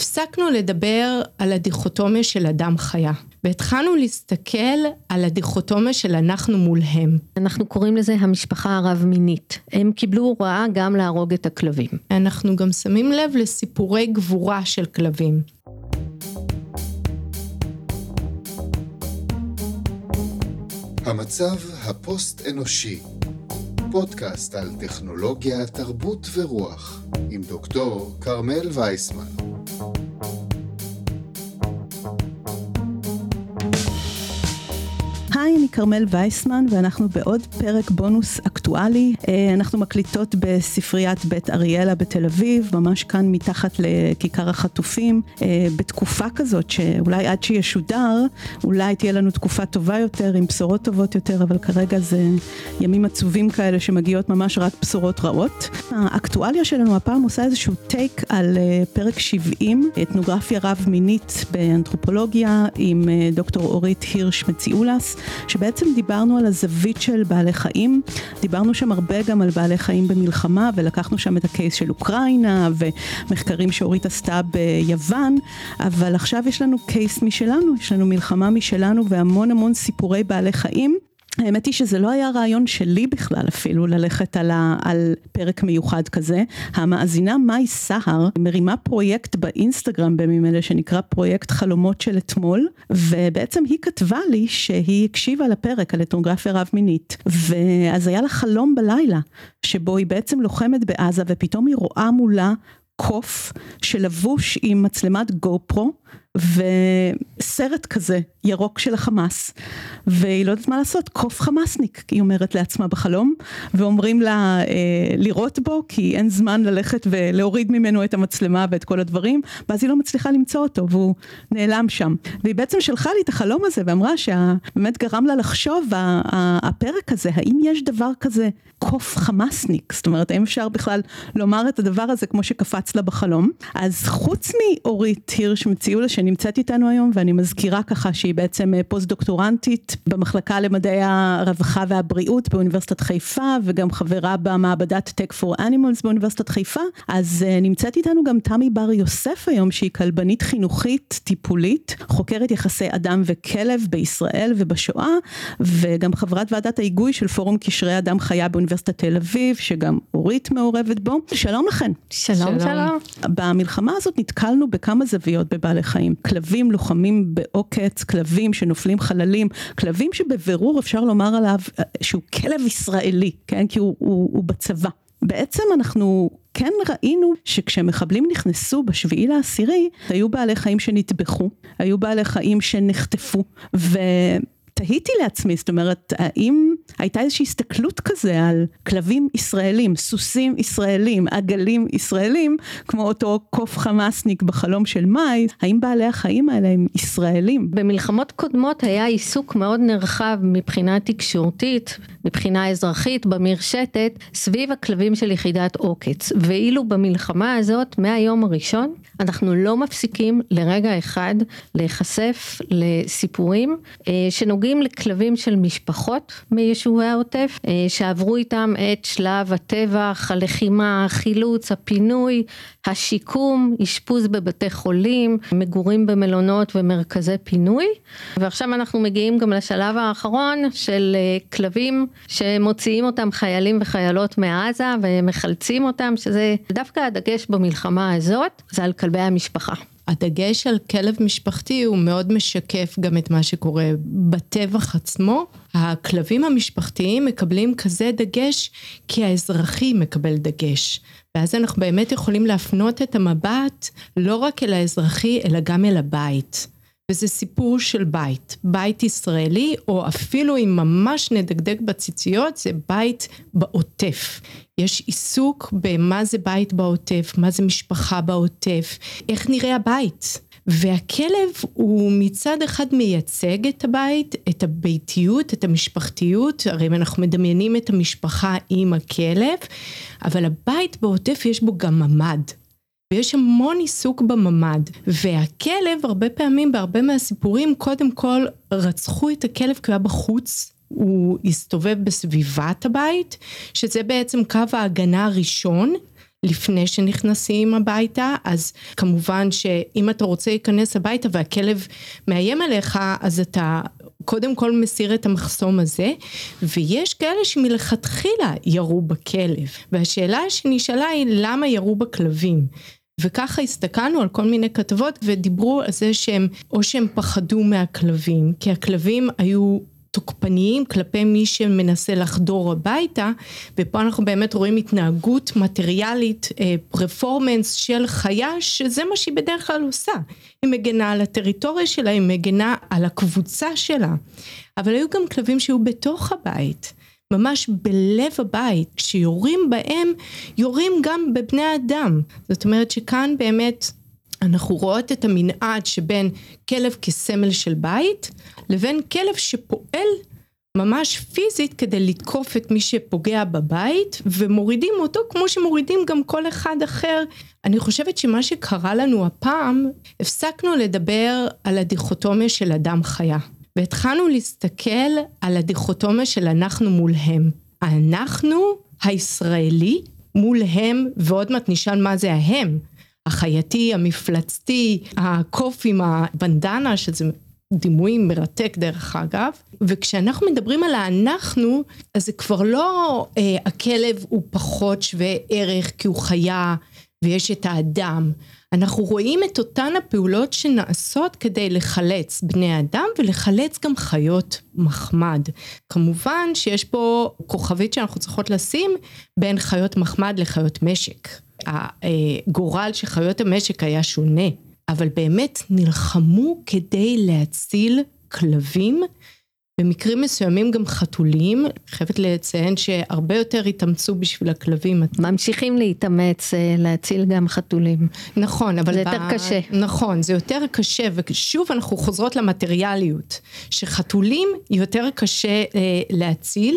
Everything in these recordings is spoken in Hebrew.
הפסקנו לדבר על הדיכוטומיה של אדם חיה, והתחלנו להסתכל על הדיכוטומיה של אנחנו מול הם. אנחנו קוראים לזה המשפחה הרב-מינית. הם קיבלו הוראה גם להרוג את הכלבים. אנחנו גם שמים לב לסיפורי גבורה של כלבים. המצב הפוסט-אנושי פודקאסט על טכנולוגיה, תרבות ורוח עם דוקטור כרמל וייסמן היי, אני כרמל וייסמן ואנחנו בעוד פרק בונוס אקטואלי. אה, אנחנו מקליטות בספריית בית אריאלה בתל אביב, ממש כאן מתחת לכיכר החטופים, אה, בתקופה כזאת שאולי עד שישודר, אולי תהיה לנו תקופה טובה יותר, עם בשורות טובות יותר, אבל כרגע זה ימים עצובים כאלה שמגיעות ממש רק בשורות רעות. האקטואליה שלנו הפעם עושה איזשהו טייק על אה, פרק 70, אתנוגרפיה רב מינית באנתרופולוגיה, עם דוקטור אורית הירש מציאולס. שבעצם דיברנו על הזווית של בעלי חיים, דיברנו שם הרבה גם על בעלי חיים במלחמה ולקחנו שם את הקייס של אוקראינה ומחקרים שאורית עשתה ביוון, אבל עכשיו יש לנו קייס משלנו, יש לנו מלחמה משלנו והמון המון סיפורי בעלי חיים. האמת היא שזה לא היה רעיון שלי בכלל אפילו ללכת על, ה, על פרק מיוחד כזה. המאזינה מאי סהר מרימה פרויקט באינסטגרם בימים אלה שנקרא פרויקט חלומות של אתמול, ובעצם היא כתבה לי שהיא הקשיבה לפרק על אתנוגרפיה רב מינית, ואז היה לה חלום בלילה, שבו היא בעצם לוחמת בעזה ופתאום היא רואה מולה קוף שלבוש עם מצלמת גו פרו וסרט כזה ירוק של החמאס והיא לא יודעת מה לעשות קוף חמאסניק היא אומרת לעצמה בחלום ואומרים לה אה, לירות בו כי אין זמן ללכת ולהוריד ממנו את המצלמה ואת כל הדברים ואז היא לא מצליחה למצוא אותו והוא נעלם שם. והיא בעצם שלחה לי את החלום הזה ואמרה שבאמת גרם לה לחשוב הפרק הזה האם יש דבר כזה קוף חמאסניק? זאת אומרת האם אפשר בכלל לומר את הדבר הזה כמו שקפץ לה בחלום? אז חוץ מאורית הירש מציעו לש שנמצאת איתנו היום ואני מזכירה ככה שהיא בעצם אה, פוסט דוקטורנטית במחלקה למדעי הרווחה והבריאות באוניברסיטת חיפה וגם חברה במעבדת Tech for Animals באוניברסיטת חיפה. אז uh, נמצאת איתנו גם תמי בר יוסף היום שהיא כלבנית חינוכית טיפולית חוקרת יחסי אדם וכלב בישראל ובשואה וגם חברת ועדת ההיגוי של פורום קשרי אדם חיה באוניברסיטת תל אביב שגם אורית מעורבת בו. שלום לכן. שלום שלום, שלום. במלחמה הזאת נתקלנו בכמה זוויות בבעלי חיים. כלבים לוחמים בעוקץ, כלבים שנופלים חללים, כלבים שבבירור אפשר לומר עליו אה, שהוא כלב ישראלי, כן? כי הוא, הוא, הוא בצבא. בעצם אנחנו כן ראינו שכשמחבלים נכנסו בשביעי לעשירי, היו בעלי חיים שנטבחו, היו בעלי חיים שנחטפו, ו... תהיתי לעצמי, זאת אומרת, האם הייתה איזושהי הסתכלות כזה על כלבים ישראלים, סוסים ישראלים, עגלים ישראלים, כמו אותו קוף חמאסניק בחלום של מאי, האם בעלי החיים האלה הם ישראלים? במלחמות קודמות היה עיסוק מאוד נרחב מבחינה תקשורתית, מבחינה אזרחית, במרשתת, סביב הכלבים של יחידת עוקץ, ואילו במלחמה הזאת, מהיום הראשון, אנחנו לא מפסיקים לרגע אחד להיחשף לסיפורים אה, שנוגעים לכלבים של משפחות מיישובי העוטף, אה, שעברו איתם את שלב הטבח, הלחימה, החילוץ, הפינוי, השיקום, אשפוז בבתי חולים, מגורים במלונות ומרכזי פינוי, ועכשיו אנחנו מגיעים גם לשלב האחרון של אה, כלבים שמוציאים אותם חיילים וחיילות מעזה ומחלצים אותם, שזה דווקא הדגש במלחמה הזאת, זה על כלבי המשפחה. הדגש על כלב משפחתי הוא מאוד משקף גם את מה שקורה בטבח עצמו. הכלבים המשפחתיים מקבלים כזה דגש כי האזרחי מקבל דגש. ואז אנחנו באמת יכולים להפנות את המבט לא רק אל האזרחי אלא גם אל הבית. וזה סיפור של בית, בית ישראלי, או אפילו אם ממש נדקדק בציציות, זה בית בעוטף. יש עיסוק במה זה בית בעוטף, מה זה משפחה בעוטף, איך נראה הבית. והכלב הוא מצד אחד מייצג את הבית, את הביתיות, את המשפחתיות, הרי אם אנחנו מדמיינים את המשפחה עם הכלב, אבל הבית בעוטף יש בו גם ממ"ד. ויש המון עיסוק בממ"ד, והכלב הרבה פעמים בהרבה מהסיפורים קודם כל רצחו את הכלב כי הוא היה בחוץ, הוא הסתובב בסביבת הבית, שזה בעצם קו ההגנה הראשון לפני שנכנסים הביתה, אז כמובן שאם אתה רוצה להיכנס הביתה והכלב מאיים עליך, אז אתה קודם כל מסיר את המחסום הזה, ויש כאלה שמלכתחילה ירו בכלב, והשאלה שנשאלה היא למה ירו בכלבים. וככה הסתכלנו על כל מיני כתבות ודיברו על זה שהם, או שהם פחדו מהכלבים, כי הכלבים היו תוקפניים כלפי מי שמנסה לחדור הביתה, ופה אנחנו באמת רואים התנהגות מטריאלית, פרפורמנס של חיה, שזה מה שהיא בדרך כלל עושה. היא מגנה על הטריטוריה שלה, היא מגנה על הקבוצה שלה. אבל היו גם כלבים שהיו בתוך הבית. ממש בלב הבית, כשיורים בהם, יורים גם בבני אדם. זאת אומרת שכאן באמת אנחנו רואות את המנעד שבין כלב כסמל של בית, לבין כלב שפועל ממש פיזית כדי לתקוף את מי שפוגע בבית, ומורידים אותו כמו שמורידים גם כל אחד אחר. אני חושבת שמה שקרה לנו הפעם, הפסקנו לדבר על הדיכוטומיה של אדם חיה. והתחלנו להסתכל על הדיכוטומיה של אנחנו מול הם. אנחנו הישראלי מול הם, ועוד מעט נשאל מה זה ההם. החייתי, המפלצתי, הקוף עם הבנדנה, שזה דימוי מרתק דרך אגב, וכשאנחנו מדברים על האנחנו, אז זה כבר לא אה, הכלב הוא פחות שווה ערך כי הוא חיה ויש את האדם. אנחנו רואים את אותן הפעולות שנעשות כדי לחלץ בני אדם ולחלץ גם חיות מחמד. כמובן שיש פה כוכבית שאנחנו צריכות לשים בין חיות מחמד לחיות משק. הגורל של חיות המשק היה שונה, אבל באמת נלחמו כדי להציל כלבים במקרים מסוימים גם חתולים, חייבת לציין שהרבה יותר התאמצו בשביל הכלבים. ממשיכים להתאמץ אה, להציל גם חתולים. נכון, אבל... זה יותר ב... קשה. נכון, זה יותר קשה, ושוב אנחנו חוזרות למטריאליות, שחתולים יותר קשה אה, להציל,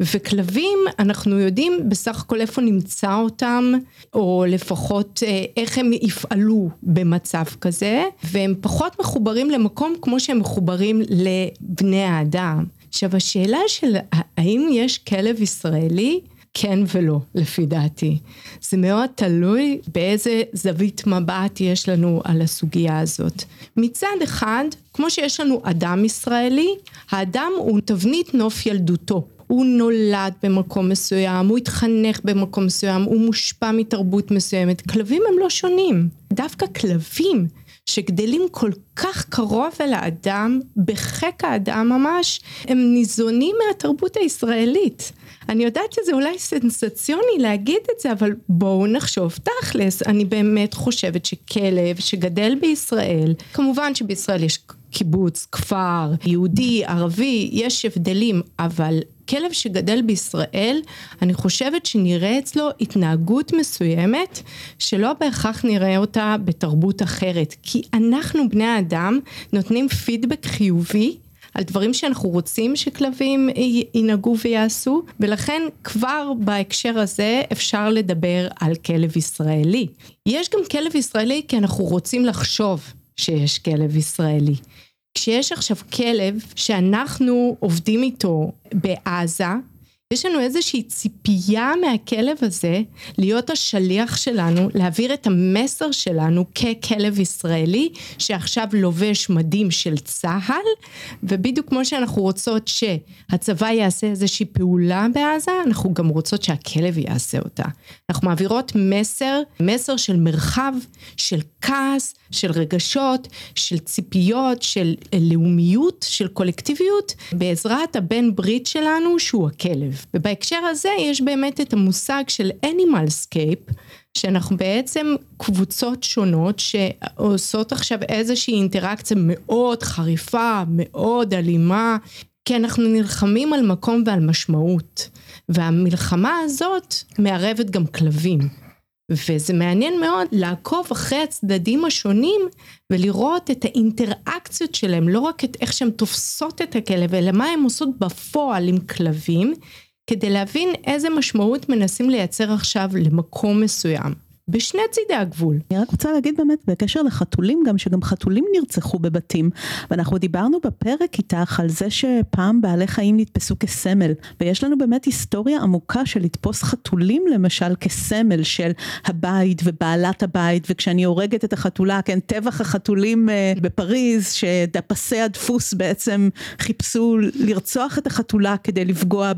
וכלבים אנחנו יודעים בסך הכל איפה נמצא אותם, או לפחות אה, איך הם יפעלו במצב כזה, והם פחות מחוברים למקום כמו שהם מחוברים לבני האדם. עכשיו השאלה של האם יש כלב ישראלי? כן ולא, לפי דעתי. זה מאוד תלוי באיזה זווית מבט יש לנו על הסוגיה הזאת. מצד אחד, כמו שיש לנו אדם ישראלי, האדם הוא תבנית נוף ילדותו. הוא נולד במקום מסוים, הוא התחנך במקום מסוים, הוא מושפע מתרבות מסוימת. כלבים הם לא שונים. דווקא כלבים שגדלים כל כך קרוב אל האדם, בחיק האדם ממש, הם ניזונים מהתרבות הישראלית. אני יודעת שזה אולי סנסציוני להגיד את זה, אבל בואו נחשוב תכלס. אני באמת חושבת שכלב שגדל בישראל, כמובן שבישראל יש קיבוץ, כפר, יהודי, ערבי, יש הבדלים, אבל כלב שגדל בישראל, אני חושבת שנראה אצלו התנהגות מסוימת שלא בהכרח נראה אותה בתרבות אחרת. כי אנחנו בני האדם נותנים פידבק חיובי על דברים שאנחנו רוצים שכלבים ינהגו ויעשו, ולכן כבר בהקשר הזה אפשר לדבר על כלב ישראלי. יש גם כלב ישראלי כי אנחנו רוצים לחשוב שיש כלב ישראלי. כשיש עכשיו כלב שאנחנו עובדים איתו בעזה, יש לנו איזושהי ציפייה מהכלב הזה להיות השליח שלנו, להעביר את המסר שלנו ככלב ישראלי שעכשיו לובש מדים של צה"ל ובדיוק כמו שאנחנו רוצות שהצבא יעשה איזושהי פעולה בעזה, אנחנו גם רוצות שהכלב יעשה אותה. אנחנו מעבירות מסר, מסר של מרחב, של כעס, של רגשות, של ציפיות, של לאומיות, של קולקטיביות, בעזרת הבן ברית שלנו שהוא הכלב. ובהקשר הזה יש באמת את המושג של Animalscape, שאנחנו בעצם קבוצות שונות שעושות עכשיו איזושהי אינטראקציה מאוד חריפה, מאוד אלימה, כי אנחנו נלחמים על מקום ועל משמעות. והמלחמה הזאת מערבת גם כלבים. וזה מעניין מאוד לעקוב אחרי הצדדים השונים ולראות את האינטראקציות שלהם, לא רק את איך שהן תופסות את הכלב, אלא מה הן עושות בפועל עם כלבים, כדי להבין איזה משמעות מנסים לייצר עכשיו למקום מסוים. בשני צידי הגבול. אני רק רוצה להגיד באמת בקשר לחתולים גם, שגם חתולים נרצחו בבתים. ואנחנו דיברנו בפרק איתך על זה שפעם בעלי חיים נתפסו כסמל. ויש לנו באמת היסטוריה עמוקה של לתפוס חתולים למשל כסמל של הבית ובעלת הבית, וכשאני הורגת את החתולה, כן, טבח החתולים אה, בפריז, שדפסי הדפוס בעצם חיפשו לרצוח את החתולה כדי לפגוע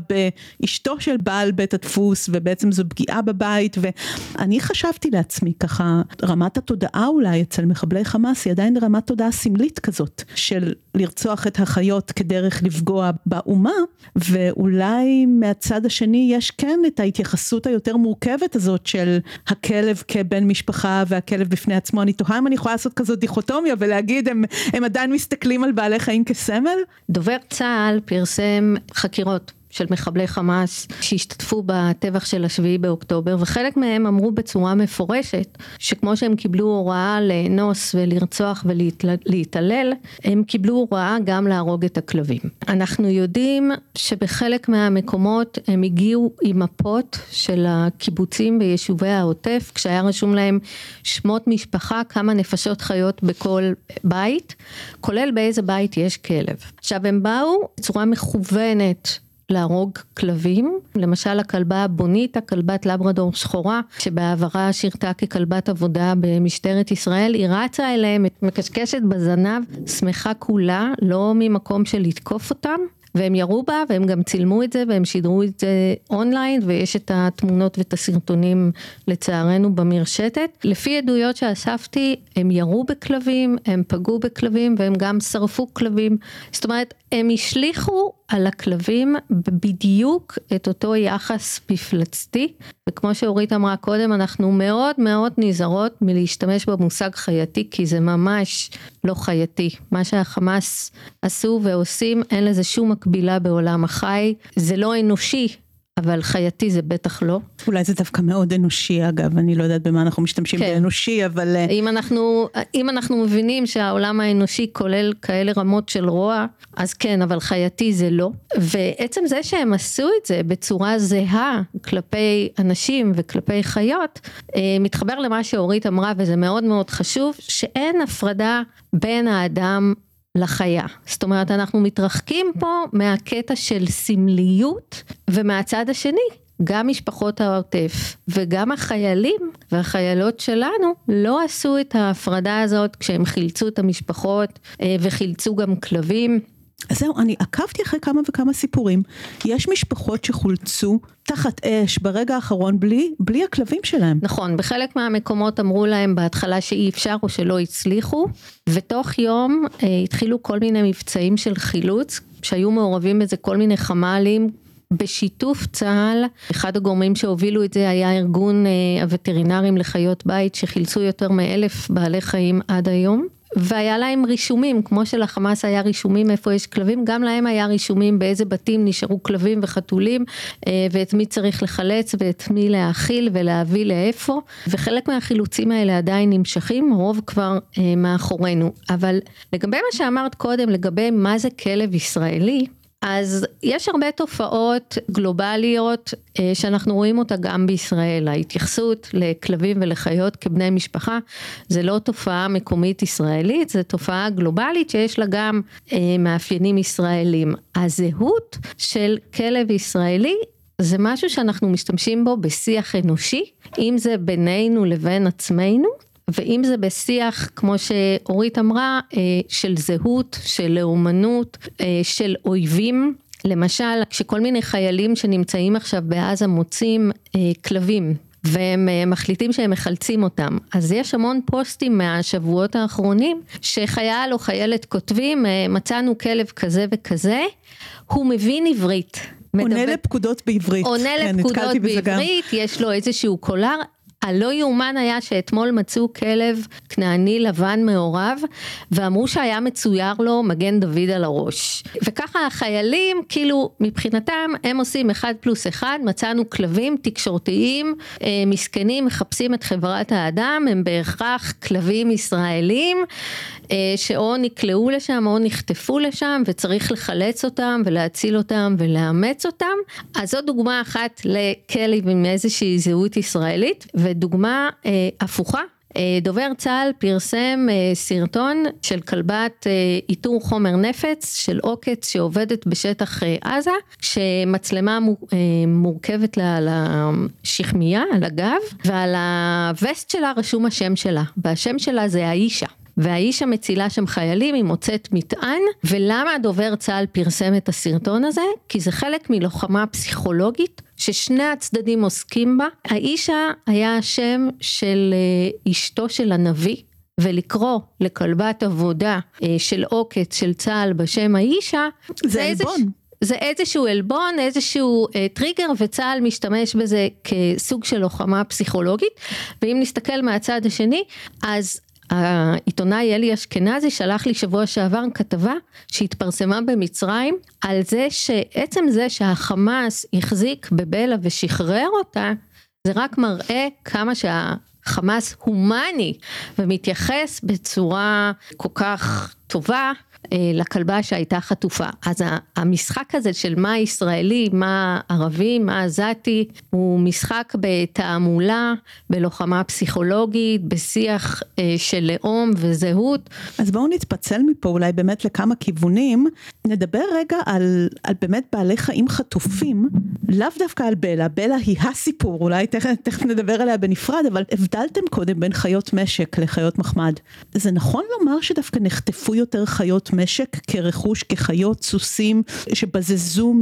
באשתו של בעל בית הדפוס, ובעצם זו פגיעה בבית, ואני חשבתי לעצמי ככה, רמת התודעה אולי אצל מחבלי חמאס היא עדיין רמת תודעה סמלית כזאת, של לרצוח את החיות כדרך לפגוע באומה, ואולי מהצד השני יש כן את ההתייחסות היותר מורכבת הזאת של הכלב כבן משפחה והכלב בפני עצמו, אני תוהה אם אני יכולה לעשות כזאת דיכוטומיה ולהגיד הם, הם עדיין מסתכלים על בעלי חיים כסמל? דובר צה"ל פרסם חקירות של מחבלי חמאס שהשתתפו בטבח של השביעי באוקטובר וחלק מהם אמרו בצורה מפורשת שכמו שהם קיבלו הוראה לאנוס ולרצוח ולהתעלל הם קיבלו הוראה גם להרוג את הכלבים. אנחנו יודעים שבחלק מהמקומות הם הגיעו עם מפות של הקיבוצים ויישובי העוטף כשהיה רשום להם שמות משפחה כמה נפשות חיות בכל בית כולל באיזה בית יש כלב. עכשיו הם באו בצורה מכוונת להרוג כלבים, למשל הכלבה הבוניטה, כלבת לברדור שחורה, שבעברה שירתה ככלבת עבודה במשטרת ישראל, היא רצה אליהם, מקשקשת בזנב, שמחה כולה, לא ממקום של לתקוף אותם. והם ירו בה והם גם צילמו את זה והם שידרו את זה אונליין ויש את התמונות ואת הסרטונים לצערנו במרשתת. לפי עדויות שאספתי הם ירו בכלבים, הם פגעו בכלבים והם גם שרפו כלבים. זאת אומרת הם השליכו על הכלבים בדיוק את אותו יחס מפלצתי וכמו שאורית אמרה קודם אנחנו מאוד מאוד נזהרות מלהשתמש במושג חייתי כי זה ממש לא חייתי מה שהחמאס עשו ועושים אין לזה שום מקבילה בעולם החי זה לא אנושי אבל חייתי זה בטח לא. אולי זה דווקא מאוד אנושי אגב, אני לא יודעת במה אנחנו משתמשים כן. באנושי, אבל... אה, אם אנחנו, אם אנחנו מבינים שהעולם האנושי כולל כאלה רמות של רוע, אז כן, אבל חייתי זה לא. ועצם זה שהם עשו את זה בצורה זהה כלפי אנשים וכלפי חיות, אה, מתחבר למה שאורית אמרה, וזה מאוד מאוד חשוב, שאין הפרדה בין האדם לחיה. זאת אומרת, אנחנו מתרחקים פה מהקטע של סמליות, ומהצד השני, גם משפחות העוטף וגם החיילים והחיילות שלנו לא עשו את ההפרדה הזאת כשהם חילצו את המשפחות אה, וחילצו גם כלבים. זהו, אני עקבתי אחרי כמה וכמה סיפורים. יש משפחות שחולצו תחת אש ברגע האחרון בלי, בלי הכלבים שלהם. נכון, בחלק מהמקומות אמרו להם בהתחלה שאי אפשר או שלא הצליחו, ותוך יום אה, התחילו כל מיני מבצעים של חילוץ, שהיו מעורבים בזה כל מיני חמ"לים, בשיתוף צה"ל, אחד הגורמים שהובילו את זה היה ארגון אה, הווטרינרים לחיות בית שחילצו יותר מאלף בעלי חיים עד היום. והיה להם רישומים, כמו שלחמאס היה רישומים איפה יש כלבים, גם להם היה רישומים באיזה בתים נשארו כלבים וחתולים, אה, ואת מי צריך לחלץ ואת מי להאכיל ולהביא לאיפה, וחלק מהחילוצים האלה עדיין נמשכים, רוב כבר אה, מאחורינו. אבל לגבי מה שאמרת קודם, לגבי מה זה כלב ישראלי, אז יש הרבה תופעות גלובליות אה, שאנחנו רואים אותה גם בישראל, ההתייחסות לכלבים ולחיות כבני משפחה זה לא תופעה מקומית ישראלית, זה תופעה גלובלית שיש לה גם אה, מאפיינים ישראלים. הזהות של כלב ישראלי זה משהו שאנחנו משתמשים בו בשיח אנושי, אם זה בינינו לבין עצמנו. ואם זה בשיח, כמו שאורית אמרה, אה, של זהות, של לאומנות, אה, של אויבים, למשל, כשכל מיני חיילים שנמצאים עכשיו בעזה מוצאים אה, כלבים והם מחליטים שהם מחלצים אותם. אז יש המון פוסטים מהשבועות האחרונים שחייל או חיילת כותבים מצאנו כלב כזה וכזה, הוא מבין עברית. עונה לפקודות בעברית. עונה כן, לפקודות בעברית, יש לו איזשהו קולר, הלא יאומן היה שאתמול מצאו כלב כנעני לבן מעורב ואמרו שהיה מצויר לו מגן דוד על הראש. וככה החיילים כאילו מבחינתם הם עושים אחד פלוס אחד מצאנו כלבים תקשורתיים אה, מסכנים מחפשים את חברת האדם הם בהכרח כלבים ישראלים אה, שאו נקלעו לשם או נחטפו לשם וצריך לחלץ אותם ולהציל אותם ולאמץ אותם אז זו דוגמה אחת לכלב עם איזושהי זהות ישראלית. ודוגמה אה, הפוכה אה, דובר צה"ל פרסם אה, סרטון של כלבת אה, איתור חומר נפץ של עוקץ שעובדת בשטח עזה, שמצלמה מורכבת לה על השכמיה, על הגב, ועל הווסט שלה רשום השם שלה, והשם שלה זה האישה. והאיש המצילה שם חיילים, היא מוצאת מטען, ולמה דובר צה"ל פרסם את הסרטון הזה? כי זה חלק מלוחמה פסיכולוגית ששני הצדדים עוסקים בה. האישה היה השם של אה, אשתו של הנביא. ולקרוא לכלבת עבודה אה, של עוקץ של צה"ל בשם האישה, זה עלבון. זה איזשהו עלבון, איזשהו אה, טריגר וצה"ל משתמש בזה כסוג של לוחמה פסיכולוגית ואם נסתכל מהצד השני אז העיתונאי אלי אשכנזי שלח לי שבוע שעבר כתבה שהתפרסמה במצרים על זה שעצם זה שהחמאס החזיק בבלה ושחרר אותה זה רק מראה כמה שהחמאס הומני ומתייחס בצורה כל כך טובה לכלבה שהייתה חטופה. אז המשחק הזה של מה ישראלי, מה ערבי, מה עזתי, הוא משחק בתעמולה, בלוחמה פסיכולוגית, בשיח אה, של לאום וזהות. אז בואו נתפצל מפה אולי באמת לכמה כיוונים. נדבר רגע על, על באמת בעלי חיים חטופים, לאו דווקא על בלה, בלה היא הסיפור, אולי תכף, תכף נדבר עליה בנפרד, אבל הבדלתם קודם בין חיות משק לחיות מחמד. זה נכון לומר שדווקא נחטפו יותר חיות משק כרכוש, כחיות, סוסים שבזזו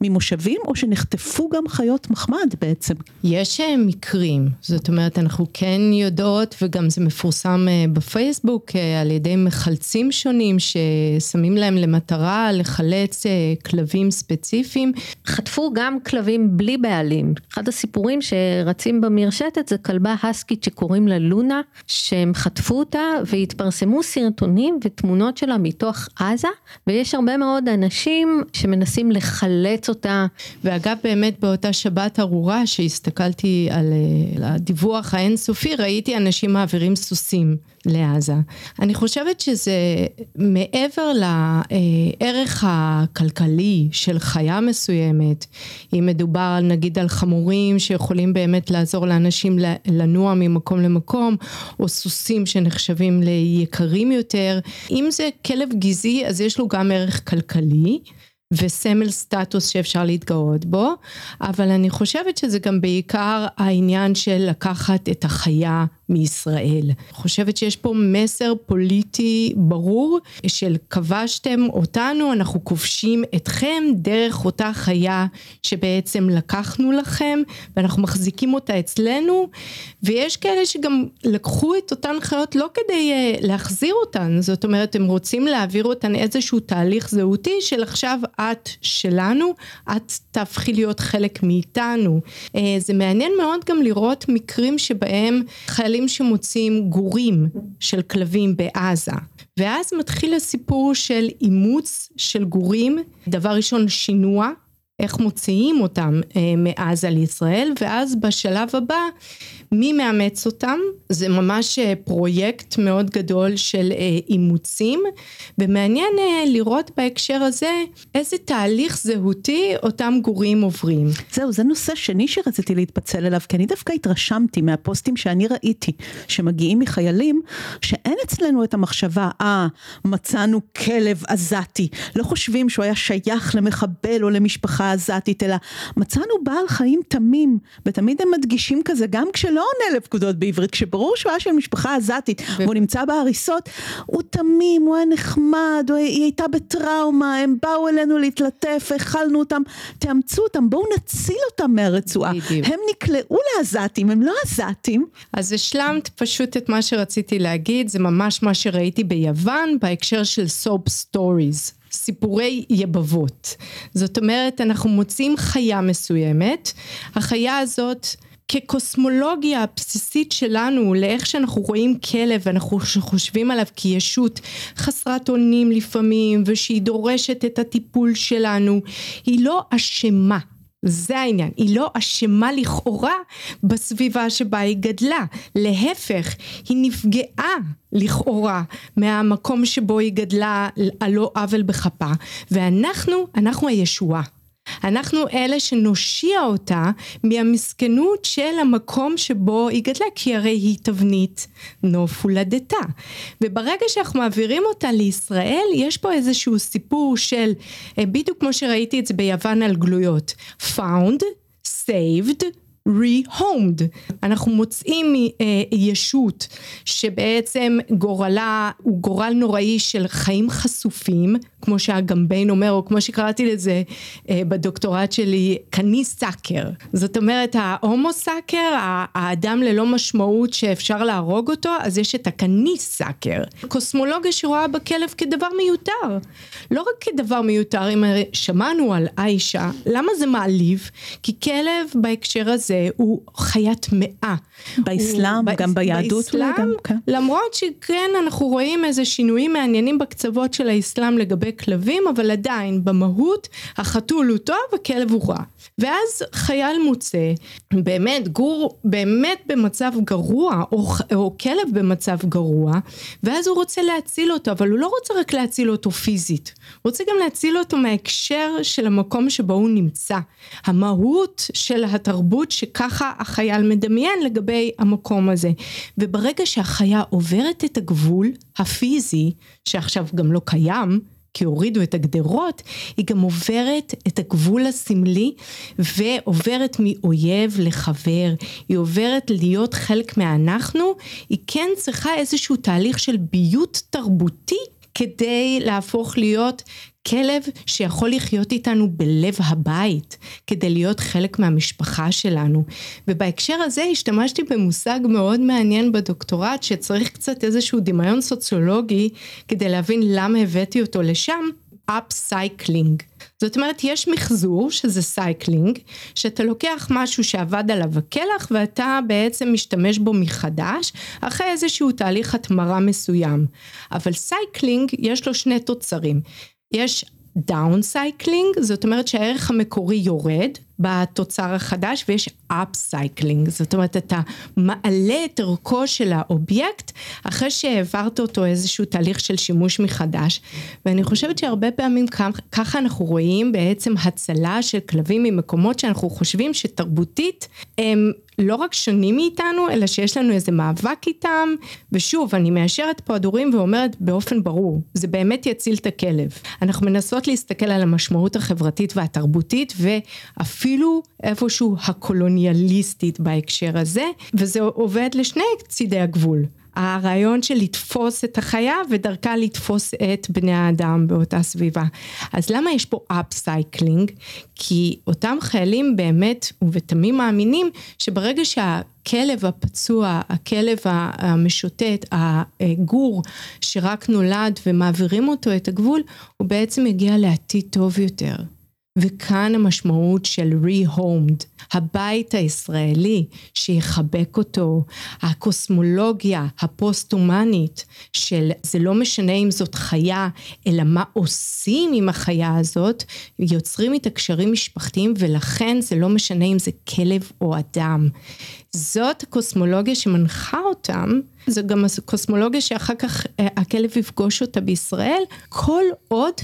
ממושבים, או שנחטפו גם חיות מחמד בעצם? יש אה, מקרים, זאת אומרת אנחנו כן יודעות וגם זה מפורסם אה, בפייסבוק אה, על ידי מחלצים שונים ששמים להם למטרה לחלץ כלבים ספציפיים. חטפו גם כלבים בלי בעלים. אחד הסיפורים שרצים במרשתת זה כלבה הסקית שקוראים לה לונה, שהם חטפו אותה והתפרסמו סרטונים ותמונות שלה מתוך בתוך עזה, ויש הרבה מאוד אנשים שמנסים לחלץ אותה. ואגב, באמת באותה שבת ארורה שהסתכלתי על, על אה, הדיווח האינסופי, ראיתי אנשים מעבירים סוסים לעזה. אני חושבת שזה מעבר לערך הכלכלי של חיה מסוימת, אם מדובר נגיד על חמורים שיכולים באמת לעזור לאנשים לנוע ממקום למקום, או סוסים שנחשבים ליקרים יותר, אם זה כלב גזעי אז יש לו גם ערך כלכלי. וסמל סטטוס שאפשר להתגאות בו, אבל אני חושבת שזה גם בעיקר העניין של לקחת את החיה מישראל. חושבת שיש פה מסר פוליטי ברור של כבשתם אותנו, אנחנו כובשים אתכם דרך אותה חיה שבעצם לקחנו לכם ואנחנו מחזיקים אותה אצלנו ויש כאלה שגם לקחו את אותן חיות לא כדי uh, להחזיר אותן, זאת אומרת הם רוצים להעביר אותן איזשהו תהליך זהותי של עכשיו את שלנו, את תהפכי להיות חלק מאיתנו. Uh, זה מעניין מאוד גם לראות מקרים שבהם חיילים חיילים שמוצאים גורים של כלבים בעזה. ואז מתחיל הסיפור של אימוץ של גורים. דבר ראשון שינוע איך מוציאים אותם אה, מעזה לישראל ואז בשלב הבא מי מאמץ אותם זה ממש אה, פרויקט מאוד גדול של אה, אימוצים ומעניין אה, לראות בהקשר הזה איזה תהליך זהותי אותם גורים עוברים. זהו זה נושא שני שרציתי להתפצל אליו כי אני דווקא התרשמתי מהפוסטים שאני ראיתי שמגיעים מחיילים שאין אצלנו את המחשבה אה מצאנו כלב עזתי לא חושבים שהוא היה שייך למחבל או למשפחה עזתית אלא מצאנו בעל חיים תמים ותמיד הם מדגישים כזה גם כשלא לא עונה לפקודות בעברית, כשברור שהוא היה של משפחה עזתית. והוא נמצא בהריסות, הוא תמים, הוא היה נחמד, הוא, היא הייתה בטראומה, הם באו אלינו להתלטף, אכלנו אותם, תאמצו אותם, בואו נציל אותם מהרצועה. בדיוק. הם נקלעו לעזתים, הם לא עזתים. אז השלמת פשוט את מה שרציתי להגיד, זה ממש מה שראיתי ביוון, בהקשר של sob stories. סיפורי יבבות. זאת אומרת, אנחנו מוצאים חיה מסוימת, החיה הזאת כקוסמולוגיה הבסיסית שלנו לאיך שאנחנו רואים כלב ואנחנו חושבים עליו כישות חסרת אונים לפעמים ושהיא דורשת את הטיפול שלנו היא לא אשמה זה העניין, היא לא אשמה לכאורה בסביבה שבה היא גדלה, להפך, היא נפגעה לכאורה מהמקום שבו היא גדלה על לא עוול בכפה, ואנחנו, אנחנו הישועה. אנחנו אלה שנושיע אותה מהמסכנות של המקום שבו היא גדלה, כי הרי היא תבנית נוף הולדתה. וברגע שאנחנו מעבירים אותה לישראל, יש פה איזשהו סיפור של, אה, בדיוק כמו שראיתי את זה ביוון על גלויות, found, saved, re-homed. אנחנו מוצאים אה, ישות שבעצם גורלה הוא גורל נוראי של חיים חשופים, כמו שהגמביין אומר, או כמו שקראתי לזה אה, בדוקטורט שלי, קני סאקר. זאת אומרת, ההומו סאקר, האדם ללא משמעות שאפשר להרוג אותו, אז יש את הקני סאקר. קוסמולוגיה שרואה בכלב כדבר מיותר. לא רק כדבר מיותר, אם שמענו על איישה, למה זה מעליב? כי כלב בהקשר הזה הוא חיית מאה. באסלאם, הוא, גם ביהדות באסלאם, גם, כן. למרות שכן אנחנו רואים איזה שינויים מעניינים בקצוות של האסלאם לגבי כלבים, אבל עדיין במהות החתול הוא טוב, הכלב הוא רע. ואז חייל מוצא, באמת גור באמת במצב גרוע, או, או כלב במצב גרוע, ואז הוא רוצה להציל אותו, אבל הוא לא רוצה רק להציל אותו פיזית, הוא רוצה גם להציל אותו מההקשר של המקום שבו הוא נמצא. המהות של התרבות שככה החייל מדמיין לגבי המקום הזה. וברגע שהחיה עוברת את הגבול הפיזי, שעכשיו גם לא קיים, כי הורידו את הגדרות, היא גם עוברת את הגבול הסמלי ועוברת מאויב לחבר, היא עוברת להיות חלק מהאנחנו, היא כן צריכה איזשהו תהליך של ביות תרבותי כדי להפוך להיות כלב שיכול לחיות איתנו בלב הבית, כדי להיות חלק מהמשפחה שלנו. ובהקשר הזה השתמשתי במושג מאוד מעניין בדוקטורט, שצריך קצת איזשהו דמיון סוציולוגי כדי להבין למה הבאתי אותו לשם, upcycling. זאת אומרת יש מחזור שזה cycling שאתה לוקח משהו שעבד עליו הכלח ואתה בעצם משתמש בו מחדש אחרי איזשהו תהליך התמרה מסוים אבל cycling יש לו שני תוצרים יש downcycling, זאת אומרת שהערך המקורי יורד בתוצר החדש ויש upcycling, זאת אומרת אתה מעלה את ערכו של האובייקט אחרי שהעברת אותו איזשהו תהליך של שימוש מחדש. ואני חושבת שהרבה פעמים ככה אנחנו רואים בעצם הצלה של כלבים ממקומות שאנחנו חושבים שתרבותית הם לא רק שונים מאיתנו, אלא שיש לנו איזה מאבק איתם, ושוב, אני מאשרת פה הדורים ואומרת באופן ברור, זה באמת יציל את הכלב. אנחנו מנסות להסתכל על המשמעות החברתית והתרבותית, ואפילו איפשהו הקולוניאליסטית בהקשר הזה, וזה עובד לשני צידי הגבול. הרעיון של לתפוס את החיה ודרכה לתפוס את בני האדם באותה סביבה. אז למה יש פה upcycling? כי אותם חיילים באמת ובתמים מאמינים שברגע שהכלב הפצוע, הכלב המשוטט, הגור שרק נולד ומעבירים אותו את הגבול, הוא בעצם מגיע לעתיד טוב יותר. וכאן המשמעות של re-homed, הבית הישראלי שיחבק אותו, הקוסמולוגיה הפוסט-הומנית של זה לא משנה אם זאת חיה, אלא מה עושים עם החיה הזאת, יוצרים איתה קשרים משפחתיים ולכן זה לא משנה אם זה כלב או אדם. זאת הקוסמולוגיה שמנחה אותם, זו גם הקוסמולוגיה שאחר כך אה, הכלב יפגוש אותה בישראל, כל עוד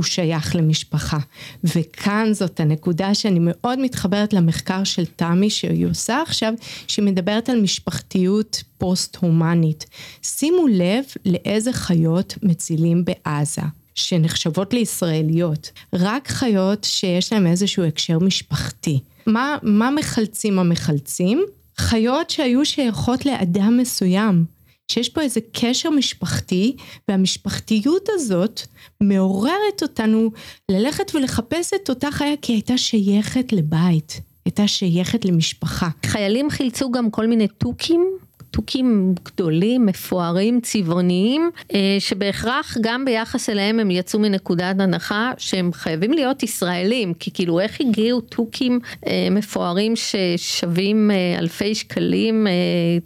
הוא שייך למשפחה. וכאן זאת הנקודה שאני מאוד מתחברת למחקר של תמי שהיא עושה עכשיו, שהיא מדברת על משפחתיות פוסט-הומנית. שימו לב לאיזה חיות מצילים בעזה. שנחשבות לישראליות, רק חיות שיש להן איזשהו הקשר משפחתי. מה, מה מחלצים המחלצים? חיות שהיו שייכות לאדם מסוים, שיש פה איזה קשר משפחתי, והמשפחתיות הזאת מעוררת אותנו ללכת ולחפש את אותה חיה כי הייתה שייכת לבית. הייתה שייכת למשפחה. חיילים חילצו גם כל מיני תוכים תוכים גדולים, מפוארים, צבעוניים, אה, שבהכרח גם ביחס אליהם הם יצאו מנקודת הנחה שהם חייבים להיות ישראלים, כי כאילו איך הגיעו תוכים אה, מפוארים ששווים אה, אלפי שקלים,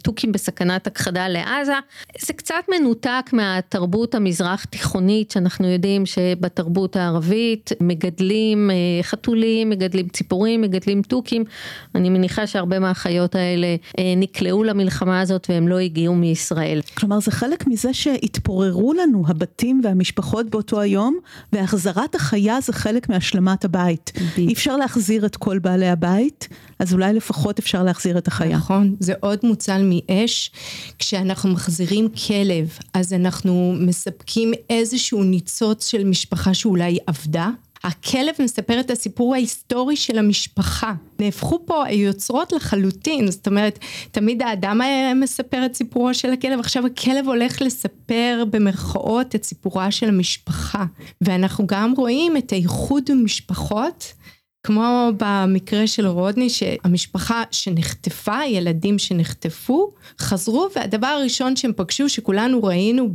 תוכים בסכנת הכחדה לעזה, זה קצת מנותק מהתרבות המזרח תיכונית שאנחנו יודעים שבתרבות הערבית מגדלים חתולים, מגדלים ציפורים, מגדלים תוכים, אני מניחה שהרבה מהחיות האלה נקלעו למלחמה הזו הזאת והם לא הגיעו מישראל. כלומר זה חלק מזה שהתפוררו לנו הבתים והמשפחות באותו היום, והחזרת החיה זה חלק מהשלמת הבית. אי אפשר להחזיר את כל בעלי הבית, אז אולי לפחות אפשר להחזיר את החיה. נכון, זה עוד מוצל מאש. כשאנחנו מחזירים כלב, אז אנחנו מספקים איזשהו ניצוץ של משפחה שאולי עבדה. הכלב מספר את הסיפור ההיסטורי של המשפחה. נהפכו פה היוצרות לחלוטין, זאת אומרת, תמיד האדם היה מספר את סיפורו של הכלב, עכשיו הכלב הולך לספר במרכאות את סיפורה של המשפחה. ואנחנו גם רואים את האיחוד במשפחות. כמו במקרה של רודני שהמשפחה שנחטפה, ילדים שנחטפו, חזרו והדבר הראשון שהם פגשו שכולנו ראינו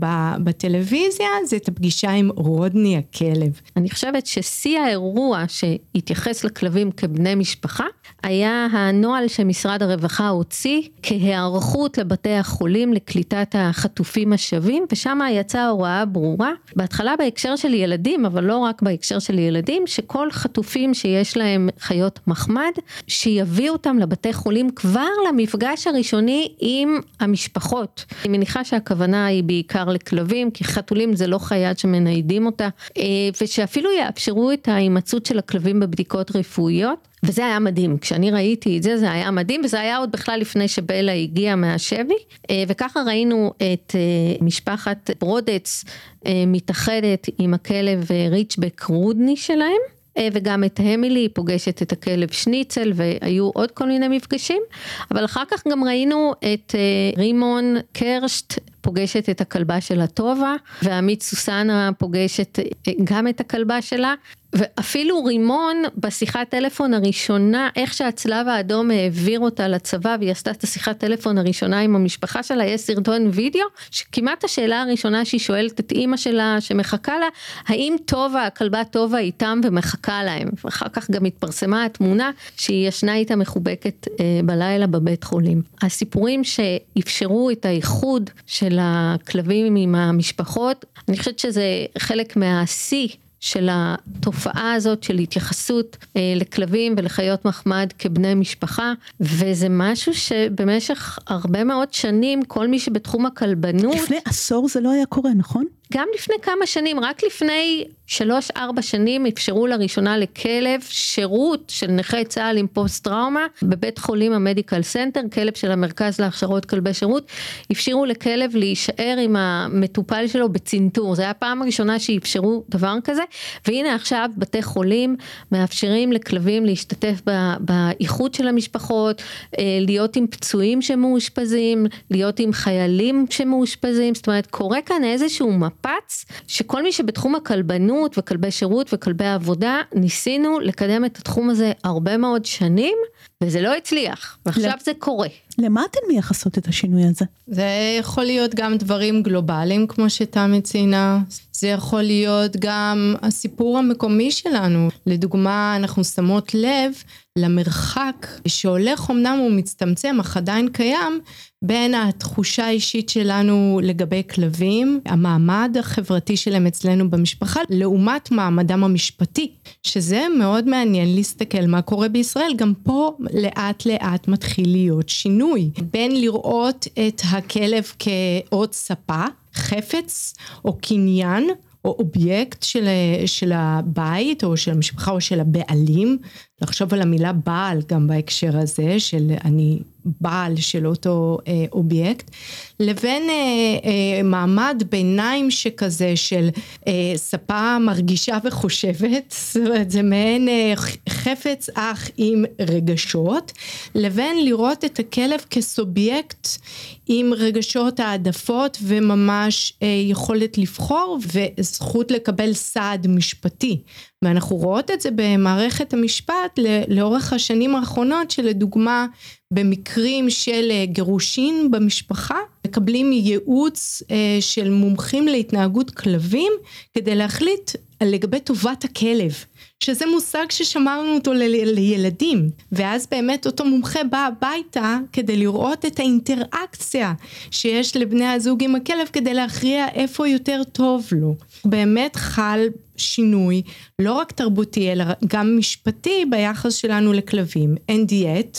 בטלוויזיה זה את הפגישה עם רודני הכלב. אני חושבת ששיא האירוע שהתייחס לכלבים כבני משפחה היה הנוהל שמשרד הרווחה הוציא כהיערכות לבתי החולים לקליטת החטופים השבים ושם יצאה הוראה ברורה בהתחלה בהקשר של ילדים אבל לא רק בהקשר של ילדים שכל חטופים שיש להם חיות מחמד, שיביאו אותם לבתי חולים כבר למפגש הראשוני עם המשפחות. אני מניחה שהכוונה היא בעיקר לכלבים, כי חתולים זה לא חייד שמניידים אותה, אה, ושאפילו יאפשרו את ההימצאות של הכלבים בבדיקות רפואיות. וזה היה מדהים, כשאני ראיתי את זה זה היה מדהים וזה היה עוד בכלל לפני שבלה הגיעה מהשבי אה, וככה ראינו את אה, משפחת ברודץ מתאחדת עם הכלב ריצ'בק רודני שלהם וגם את המילי, היא פוגשת את הכלב שניצל והיו עוד כל מיני מפגשים, אבל אחר כך גם ראינו את אה, רימון קרשט פוגשת את הכלבה של הטובה, ועמית סוסנה פוגשת אה, גם את הכלבה שלה, ואפילו רימון בשיחת טלפון הראשונה, איך שהצלב האדום העביר אותה לצבא והיא עשתה את השיחת טלפון הראשונה עם המשפחה שלה, יש סרטון וידאו, שכמעט השאלה הראשונה שהיא שואלת את אימא שלה שמחכה לה, האם טובה, הכלבה טובה איתם ומחכה להם, ואחר כך גם התפרסמה התמונה שהיא ישנה איתה מחובקת אה, בלילה בבית חולים. הסיפורים שאפשרו את האיחוד של הכלבים עם המשפחות, אני חושבת שזה חלק מהשיא של התופעה הזאת של התייחסות אה, לכלבים ולחיות מחמד כבני משפחה וזה משהו שבמשך הרבה מאוד שנים כל מי שבתחום הכלבנות לפני עשור זה לא היה קורה נכון? גם לפני כמה שנים, רק לפני שלוש ארבע שנים אפשרו לראשונה לכלב שירות של נכי צה"ל עם פוסט טראומה בבית חולים המדיקל סנטר, כלב של המרכז להכשרות כלבי שירות, אפשרו לכלב להישאר עם המטופל שלו בצנתור, זה היה הפעם הראשונה שאפשרו דבר כזה, והנה עכשיו בתי חולים מאפשרים לכלבים להשתתף באיחוד של המשפחות, אה, להיות עם פצועים שמאושפזים, להיות עם חיילים שמאושפזים, זאת אומרת קורה כאן איזשהו. מפץ שכל מי שבתחום הכלבנות וכלבי שירות וכלבי עבודה ניסינו לקדם את התחום הזה הרבה מאוד שנים וזה לא הצליח ועכשיו זה קורה. למה אתן מייחסות את השינוי הזה? זה יכול להיות גם דברים גלובליים כמו שתמי ציינה, זה יכול להיות גם הסיפור המקומי שלנו. לדוגמה, אנחנו שמות לב למרחק שהולך אמנם הוא מצטמצם אך עדיין קיים בין התחושה האישית שלנו לגבי כלבים, המעמד החברתי שלהם אצלנו במשפחה, לעומת מעמדם המשפטי, שזה מאוד מעניין להסתכל מה קורה בישראל, גם פה לאט לאט מתחיל להיות שינוי, בין לראות את הכלב כעוד ספה, חפץ או קניין או אובייקט של, של הבית או של המשפחה או של הבעלים, לחשוב על המילה בעל גם בהקשר הזה של אני בעל של אותו אה, אובייקט, לבין אה, אה, מעמד ביניים שכזה של אה, ספה מרגישה וחושבת, זאת אומרת זה מעין אה, חפץ אך עם רגשות, לבין לראות את הכלב כסובייקט עם רגשות העדפות וממש אה, יכולת לבחור וזכות לקבל סעד משפטי. ואנחנו רואות את זה במערכת המשפט לאורך השנים האחרונות שלדוגמה במקרים של אה, גירושין במשפחה מקבלים ייעוץ אה, של מומחים להתנהגות כלבים כדי להחליט לגבי טובת הכלב שזה מושג ששמרנו אותו ל- לילדים ואז באמת אותו מומחה בא הביתה כדי לראות את האינטראקציה שיש לבני הזוג עם הכלב כדי להכריע איפה יותר טוב לו. באמת חל שינוי לא רק תרבותי אלא גם משפטי ביחס שלנו לכלבים. אין דיאט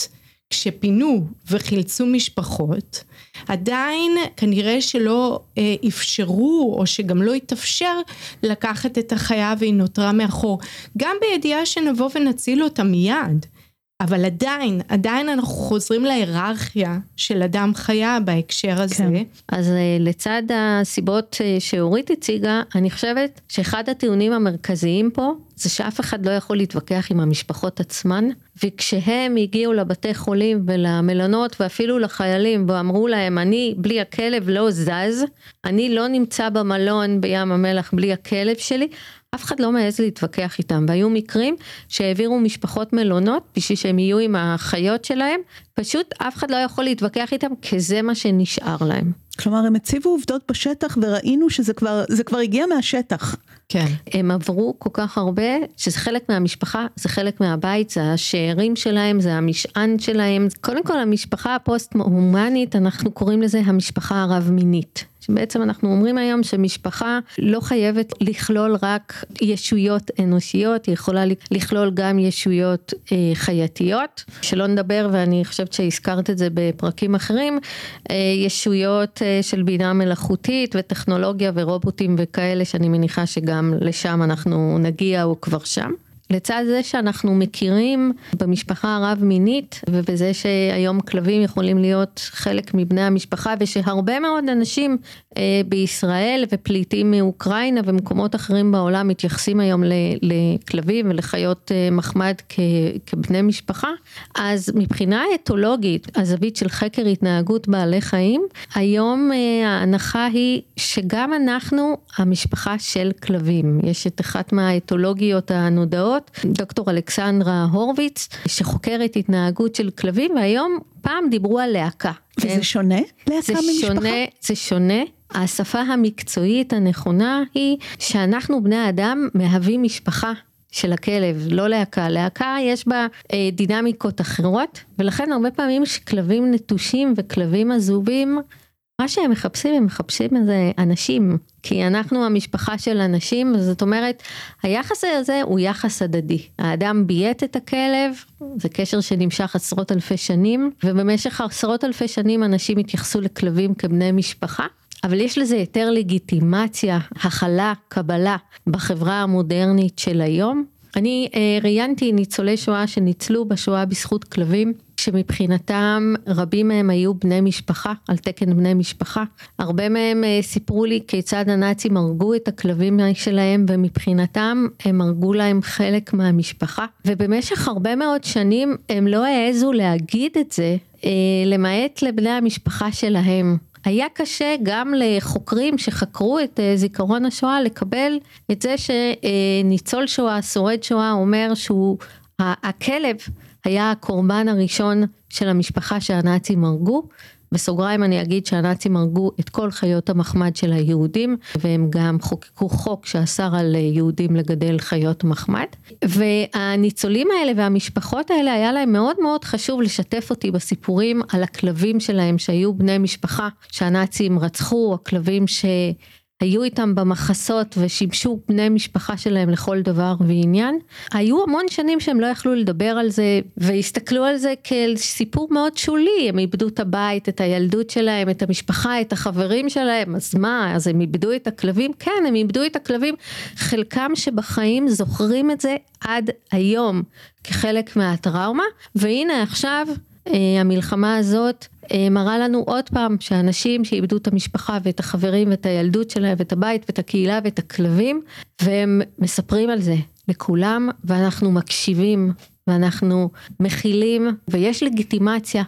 כשפינו וחילצו משפחות, עדיין כנראה שלא אה, אפשרו או שגם לא התאפשר לקחת את החיה והיא נותרה מאחור. גם בידיעה שנבוא ונציל אותה מיד. אבל עדיין, עדיין אנחנו חוזרים להיררכיה של אדם חיה בהקשר הזה. כן. אז אה, לצד הסיבות אה, שאורית הציגה, אני חושבת שאחד הטיעונים המרכזיים פה זה שאף אחד לא יכול להתווכח עם המשפחות עצמן, וכשהם הגיעו לבתי חולים ולמלונות ואפילו לחיילים ואמרו להם אני בלי הכלב לא זז, אני לא נמצא במלון בים המלח בלי הכלב שלי, אף אחד לא מעז להתווכח איתם, והיו מקרים שהעבירו משפחות מלונות בשביל שהם יהיו עם החיות שלהם, פשוט אף אחד לא יכול להתווכח איתם כי זה מה שנשאר להם. כלומר הם הציבו עובדות בשטח וראינו שזה כבר, זה כבר הגיע מהשטח. כן. הם עברו כל כך הרבה, שזה חלק מהמשפחה, זה חלק מהבית, זה השארים שלהם, זה המשען שלהם. קודם כל המשפחה הפוסט-הומנית, אנחנו קוראים לזה המשפחה הרב-מינית. שבעצם אנחנו אומרים היום שמשפחה לא חייבת לכלול רק ישויות אנושיות, היא יכולה לכלול גם ישויות אה, חייתיות, שלא נדבר, ואני חושבת שהזכרת את זה בפרקים אחרים, אה, ישויות אה, של בינה מלאכותית וטכנולוגיה ורובוטים וכאלה, שאני מניחה שגם לשם אנחנו נגיע או כבר שם. לצד זה שאנחנו מכירים במשפחה הרב מינית ובזה שהיום כלבים יכולים להיות חלק מבני המשפחה ושהרבה מאוד אנשים אה, בישראל ופליטים מאוקראינה ומקומות אחרים בעולם מתייחסים היום לכלבים ולחיות אה, מחמד כבני משפחה, אז מבחינה אתולוגית, הזווית של חקר התנהגות בעלי חיים, היום אה, ההנחה היא שגם אנחנו המשפחה של כלבים. יש את אחת מהאתולוגיות הנודעות אחרות, דוקטור אלכסנדרה הורוביץ, שחוקרת התנהגות של כלבים, והיום פעם דיברו על להקה. וזה כן? שונה? להקה ממשפחה? שונה, זה שונה. השפה המקצועית הנכונה היא שאנחנו בני אדם מהווים משפחה של הכלב, לא להקה. להקה יש בה אה, דינמיקות אחרות, ולכן הרבה פעמים שכלבים נטושים וכלבים עזובים, מה שהם מחפשים, הם מחפשים איזה אנשים, כי אנחנו המשפחה של אנשים, זאת אומרת, היחס הזה הוא יחס הדדי. האדם ביית את הכלב, זה קשר שנמשך עשרות אלפי שנים, ובמשך עשרות אלפי שנים אנשים התייחסו לכלבים כבני משפחה. אבל יש לזה יותר לגיטימציה, הכלה, קבלה בחברה המודרנית של היום. אני אה, ראיינתי ניצולי שואה שניצלו בשואה בזכות כלבים. שמבחינתם רבים מהם היו בני משפחה, על תקן בני משפחה. הרבה מהם אה, סיפרו לי כיצד הנאצים הרגו את הכלבים שלהם ומבחינתם הם הרגו להם חלק מהמשפחה. ובמשך הרבה מאוד שנים הם לא העזו להגיד את זה, אה, למעט לבני המשפחה שלהם. היה קשה גם לחוקרים שחקרו את אה, זיכרון השואה לקבל את זה שניצול שואה, שורד שואה אומר שהוא הכלב היה הקורבן הראשון של המשפחה שהנאצים הרגו. בסוגריים אני אגיד שהנאצים הרגו את כל חיות המחמד של היהודים והם גם חוקקו חוק שאסר על יהודים לגדל חיות מחמד. והניצולים האלה והמשפחות האלה היה להם מאוד מאוד חשוב לשתף אותי בסיפורים על הכלבים שלהם שהיו בני משפחה שהנאצים רצחו, הכלבים ש... היו איתם במחסות ושימשו בני משפחה שלהם לכל דבר ועניין. היו המון שנים שהם לא יכלו לדבר על זה והסתכלו על זה כאל סיפור מאוד שולי, הם איבדו את הבית, את הילדות שלהם, את המשפחה, את החברים שלהם, אז מה, אז הם איבדו את הכלבים? כן, הם איבדו את הכלבים. חלקם שבחיים זוכרים את זה עד היום כחלק מהטראומה, והנה עכשיו המלחמה הזאת אה, מראה לנו עוד פעם שאנשים שאיבדו את המשפחה ואת החברים ואת הילדות שלהם ואת הבית ואת הקהילה ואת הכלבים והם מספרים על זה לכולם ואנחנו מקשיבים ואנחנו מכילים ויש לגיטימציה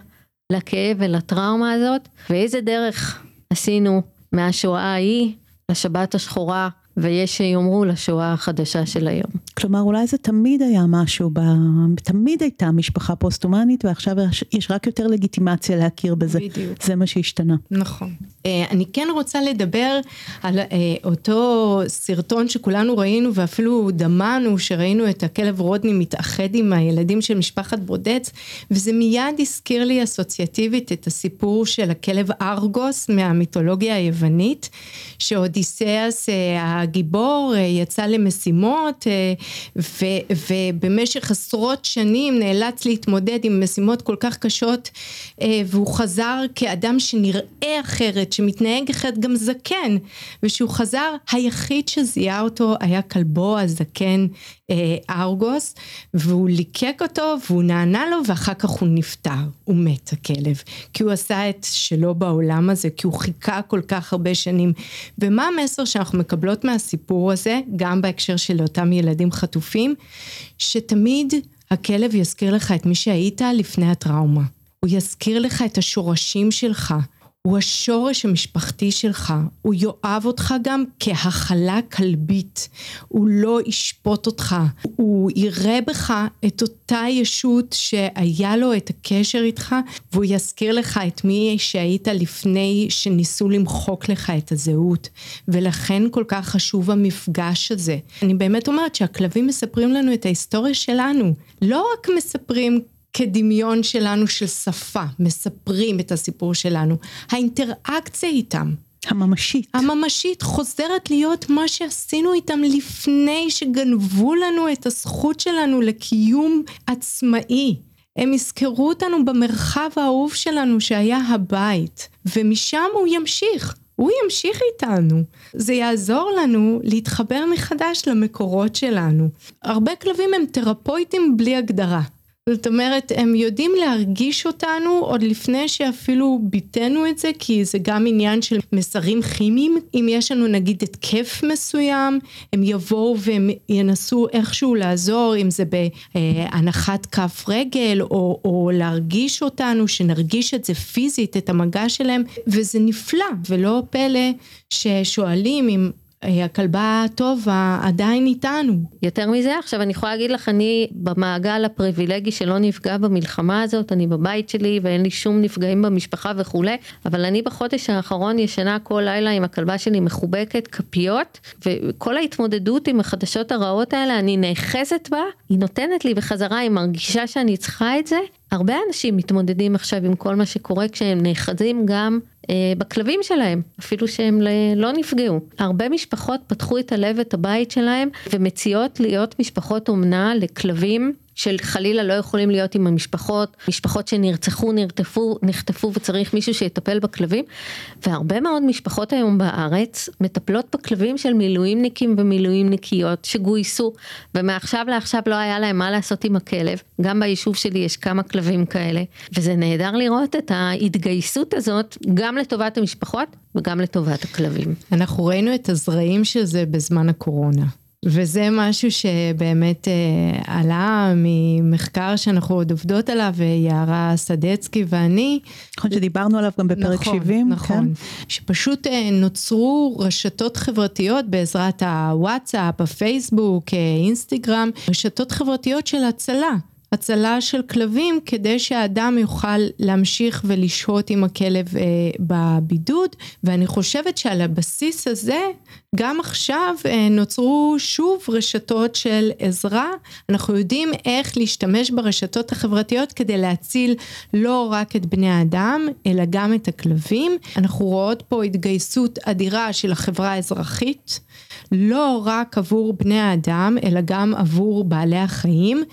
לכאב ולטראומה הזאת. ואיזה דרך עשינו מהשואה ההיא לשבת השחורה ויש שיאמרו לשואה החדשה של היום. כלומר אולי זה תמיד היה משהו, ב... תמיד הייתה משפחה פוסט-הומנית ועכשיו יש רק יותר לגיטימציה להכיר בזה. בדיוק. זה מה שהשתנה. נכון. אה, אני כן רוצה לדבר על אה, אותו סרטון שכולנו ראינו ואפילו דמענו שראינו את הכלב רודני מתאחד עם הילדים של משפחת ברודץ וזה מיד הזכיר לי אסוציאטיבית את הסיפור של הכלב ארגוס מהמיתולוגיה היוונית שאודיסיאס הגיבור אה, יצא למשימות ו, ובמשך עשרות שנים נאלץ להתמודד עם משימות כל כך קשות והוא חזר כאדם שנראה אחרת, שמתנהג אחרת, גם זקן, וכשהוא חזר היחיד שזיהה אותו היה כלבו הזקן ארגוס והוא ליקק אותו והוא נענה לו ואחר כך הוא נפטר, הוא מת הכלב, כי הוא עשה את שלו בעולם הזה, כי הוא חיכה כל כך הרבה שנים. ומה המסר שאנחנו מקבלות מהסיפור הזה, גם בהקשר של אותם ילדים חטופים, שתמיד הכלב יזכיר לך את מי שהיית לפני הטראומה. הוא יזכיר לך את השורשים שלך, הוא השורש המשפחתי שלך, הוא יאהב אותך גם כהכלה כלבית, הוא לא ישפוט אותך, הוא יראה בך את אותה ישות שהיה לו את הקשר איתך, והוא יזכיר לך את מי שהיית לפני שניסו למחוק לך את הזהות, ולכן כל כך חשוב המפגש הזה. אני באמת אומרת שהכלבים מספרים לנו את ההיסטוריה שלנו, לא רק מספרים כדמיון שלנו של שפה, מספרים את הסיפור שלנו. האינטראקציה איתם. הממשית. הממשית חוזרת להיות מה שעשינו איתם לפני שגנבו לנו את הזכות שלנו לקיום עצמאי. הם יזכרו אותנו במרחב האהוב שלנו שהיה הבית, ומשם הוא ימשיך. הוא ימשיך איתנו. זה יעזור לנו להתחבר מחדש למקורות שלנו. הרבה כלבים הם תרפויטים בלי הגדרה. זאת אומרת, הם יודעים להרגיש אותנו עוד לפני שאפילו ביטאנו את זה, כי זה גם עניין של מסרים כימיים. אם יש לנו נגיד התקף מסוים, הם יבואו והם ינסו איכשהו לעזור, אם זה בהנחת כף רגל, או, או להרגיש אותנו, שנרגיש את זה פיזית, את המגע שלהם, וזה נפלא, ולא פלא ששואלים אם הכלבה הטובה עדיין איתנו. יותר מזה, עכשיו אני יכולה להגיד לך, אני במעגל הפריבילגי שלא נפגע במלחמה הזאת, אני בבית שלי ואין לי שום נפגעים במשפחה וכולי, אבל אני בחודש האחרון ישנה כל לילה עם הכלבה שלי מחובקת כפיות, וכל ההתמודדות עם החדשות הרעות האלה, אני נאחזת בה, היא נותנת לי בחזרה, היא מרגישה שאני צריכה את זה. הרבה אנשים מתמודדים עכשיו עם כל מה שקורה כשהם נאחזים גם אה, בכלבים שלהם, אפילו שהם לא נפגעו. הרבה משפחות פתחו את הלב ואת הבית שלהם ומציעות להיות משפחות אומנה לכלבים של חלילה לא יכולים להיות עם המשפחות, משפחות שנרצחו, נרטפו, נחטפו וצריך מישהו שיטפל בכלבים. והרבה מאוד משפחות היום בארץ מטפלות בכלבים של מילואימניקים ומילואימניקיות שגויסו ומעכשיו לעכשיו לא היה להם מה לעשות עם הכלב. גם ביישוב שלי יש כמה כלבים כאלה וזה נהדר לראות את ההתגייסות הזאת גם לטובת המשפחות וגם לטובת הכלבים. אנחנו ראינו את הזרעים של זה בזמן הקורונה. וזה משהו שבאמת אה, עלה ממחקר שאנחנו עוד עובדות עליו, יערה סדצקי ואני. נכון, שדיברנו עליו גם בפרק נכון, 70. נכון, כן? שפשוט אה, נוצרו רשתות חברתיות בעזרת הוואטסאפ, הפייסבוק, אה, אינסטגרם, רשתות חברתיות של הצלה. הצלה של כלבים כדי שהאדם יוכל להמשיך ולשהות עם הכלב אה, בבידוד. ואני חושבת שעל הבסיס הזה גם עכשיו אה, נוצרו שוב רשתות של עזרה. אנחנו יודעים איך להשתמש ברשתות החברתיות כדי להציל לא רק את בני האדם אלא גם את הכלבים. אנחנו רואות פה התגייסות אדירה של החברה האזרחית לא רק עבור בני האדם אלא גם עבור בעלי החיים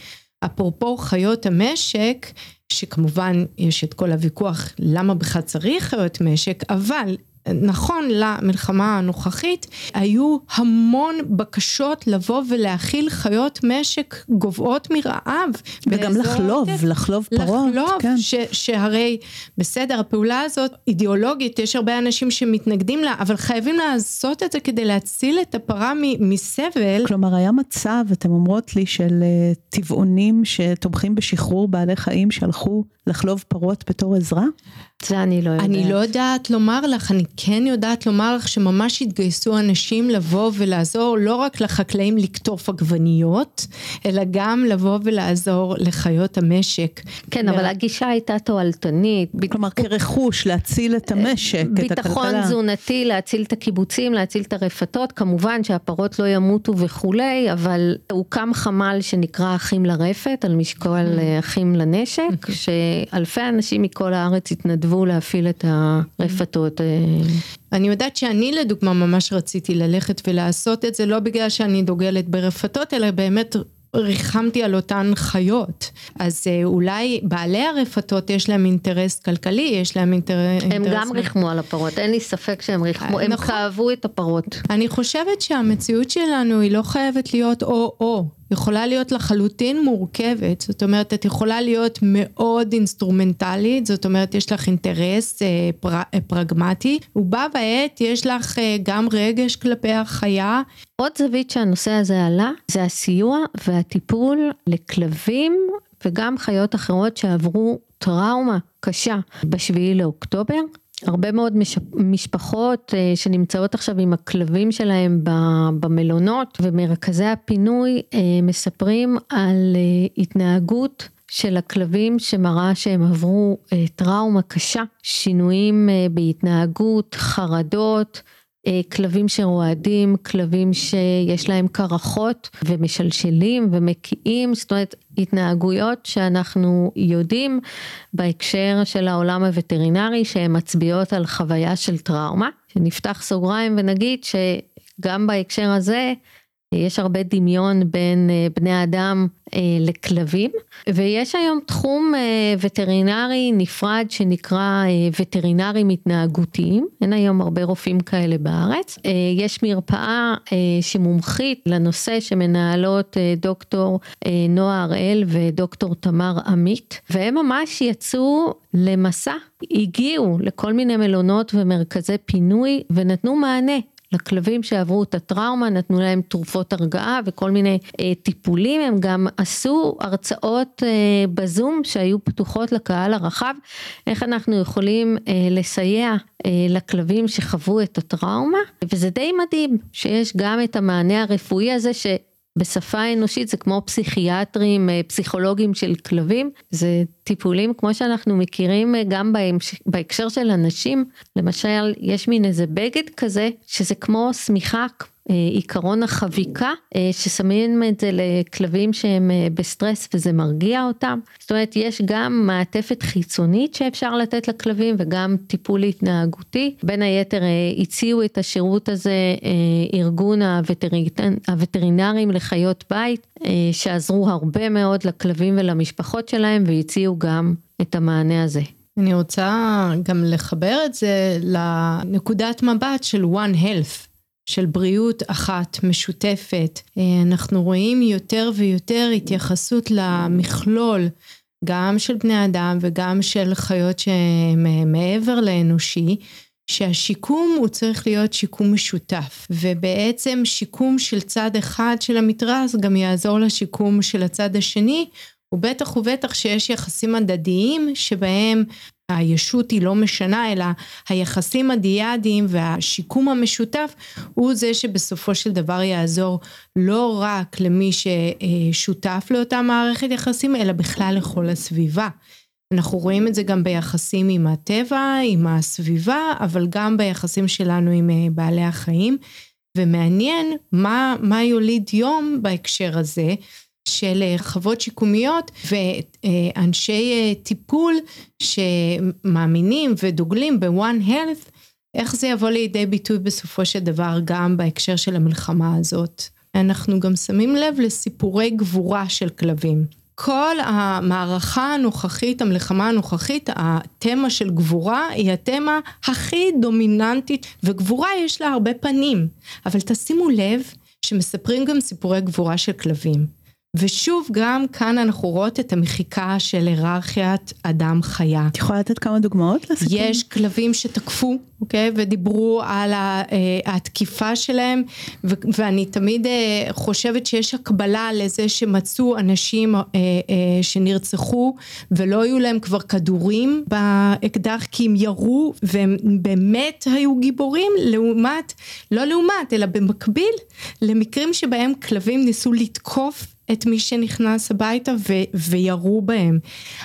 אפרופו חיות המשק, שכמובן יש את כל הוויכוח למה בכלל צריך חיות משק, אבל נכון למלחמה הנוכחית, היו המון בקשות לבוא ולהכיל חיות משק גוועות מרעב. וגם לחלוב, את... לחלוב פרות. לחלוב, כן. ש, שהרי בסדר, הפעולה הזאת אידיאולוגית, יש הרבה אנשים שמתנגדים לה, אבל חייבים לעשות את זה כדי להציל את הפרה מסבל. כלומר, היה מצב, אתם אומרות לי, של אה, טבעונים שתומכים בשחרור בעלי חיים שהלכו לחלוב פרות בתור עזרה? זה אני לא יודעת. אני לא יודעת לומר לך, אני כן יודעת לומר לך שממש התגייסו אנשים לבוא ולעזור לא רק לחקלאים לקטוף עגבניות, אלא גם לבוא ולעזור לחיות המשק. כן, אבל הגישה הייתה תועלתנית. כלומר, כרכוש, להציל את המשק, את הכלכלה. ביטחון תזונתי, להציל את הקיבוצים, להציל את הרפתות, כמובן שהפרות לא ימותו וכולי, אבל הוקם חמ"ל שנקרא אחים לרפת, על משקול mm. אחים לנשק, שאלפי אנשים מכל הארץ התנדבו להפעיל את הרפתות. אני יודעת שאני לדוגמה ממש רציתי ללכת ולעשות את זה, לא בגלל שאני דוגלת ברפתות, אלא באמת ריחמתי על אותן חיות. אז אה, אולי בעלי הרפתות יש להם אינטרס כלכלי, יש להם אינטרס... הם גם ריחמו על הפרות, אין לי ספק שהם ריחמו, הם נכון. כאבו את הפרות. אני חושבת שהמציאות שלנו היא לא חייבת להיות או-או. יכולה להיות לחלוטין מורכבת, זאת אומרת את יכולה להיות מאוד אינסטרומנטלית, זאת אומרת יש לך אינטרס אה, פר, אה, פרגמטי, ובה בעת יש לך אה, גם רגש כלפי החיה. עוד זווית שהנושא הזה עלה זה הסיוע והטיפול לכלבים וגם חיות אחרות שעברו טראומה קשה בשביעי לאוקטובר. הרבה מאוד מש... משפחות uh, שנמצאות עכשיו עם הכלבים שלהם במלונות ומרכזי הפינוי uh, מספרים על uh, התנהגות של הכלבים שמראה שהם עברו טראומה קשה, שינויים בהתנהגות, חרדות, כלבים שרועדים, כלבים שיש להם קרחות ומשלשלים ומקיאים, זאת אומרת התנהגויות שאנחנו יודעים בהקשר של העולם הווטרינרי שהן מצביעות על חוויה של טראומה. שנפתח סוגריים ונגיד שגם בהקשר הזה יש הרבה דמיון בין אה, בני אדם אה, לכלבים ויש היום תחום אה, וטרינרי נפרד שנקרא וטרינרים התנהגותיים. אין היום הרבה רופאים כאלה בארץ. יש מרפאה שמומחית לנושא שמנהלות דוקטור נועה הראל ודוקטור תמר עמית והם ממש יצאו למסע הגיעו לכל מיני מלונות ומרכזי פינוי ונתנו מענה לכלבים שעברו את הטראומה, נתנו להם תרופות הרגעה וכל מיני אה, טיפולים, הם גם עשו הרצאות אה, בזום שהיו פתוחות לקהל הרחב, איך אנחנו יכולים אה, לסייע אה, לכלבים שחוו את הטראומה, וזה די מדהים שיש גם את המענה הרפואי הזה ש... בשפה אנושית זה כמו פסיכיאטרים, אה, פסיכולוגים של כלבים, זה טיפולים כמו שאנחנו מכירים אה, גם בהקשר של אנשים, למשל יש מין איזה בגד כזה שזה כמו שמיכה עיקרון החביקה אה, ששמים את זה לכלבים שהם אה, בסטרס וזה מרגיע אותם. זאת אומרת יש גם מעטפת חיצונית שאפשר לתת לכלבים וגם טיפול התנהגותי. בין היתר הציעו את השירות הזה ארגון הווטרינרים לחיות בית שעזרו הרבה מאוד לכלבים ולמשפחות שלהם והציעו גם את המענה הזה. אני רוצה גם לחבר את זה לנקודת מבט של One Health. של בריאות אחת משותפת. אה, אנחנו רואים יותר ויותר התייחסות למכלול גם של בני אדם וגם של חיות שהן מעבר לאנושי. שהשיקום הוא צריך להיות שיקום משותף ובעצם שיקום של צד אחד של המתרס גם יעזור לשיקום של הצד השני ובטח ובטח שיש יחסים הדדיים שבהם הישות היא לא משנה, אלא היחסים הדיאדיים והשיקום המשותף הוא זה שבסופו של דבר יעזור לא רק למי ששותף לאותה מערכת יחסים, אלא בכלל לכל הסביבה. אנחנו רואים את זה גם ביחסים עם הטבע, עם הסביבה, אבל גם ביחסים שלנו עם אה, בעלי החיים. ומעניין מה, מה יוליד יום בהקשר הזה. של אה, חוות שיקומיות ואנשי אה, טיפול שמאמינים ודוגלים ב-one health, איך זה יבוא לידי ביטוי בסופו של דבר גם בהקשר של המלחמה הזאת. אנחנו גם שמים לב לסיפורי גבורה של כלבים. כל המערכה הנוכחית, המלחמה הנוכחית, התמה של גבורה היא התמה הכי דומיננטית, וגבורה יש לה הרבה פנים, אבל תשימו לב שמספרים גם סיפורי גבורה של כלבים. ושוב גם כאן אנחנו רואות את המחיקה של היררכיית אדם חיה. את יכולה לתת כמה דוגמאות לסיכום? יש כלבים שתקפו, אוקיי? ודיברו על אה, התקיפה שלהם, ואני תמיד אה, חושבת שיש הקבלה לזה שמצאו אנשים אה, שנרצחו ולא היו להם כבר כדורים באקדח כי הם ירו והם באמת היו גיבורים לעומת, לא לעומת, אלא במקביל למקרים שבהם כלבים ניסו לתקוף את מי שנכנס הביתה ו- וירו בהם.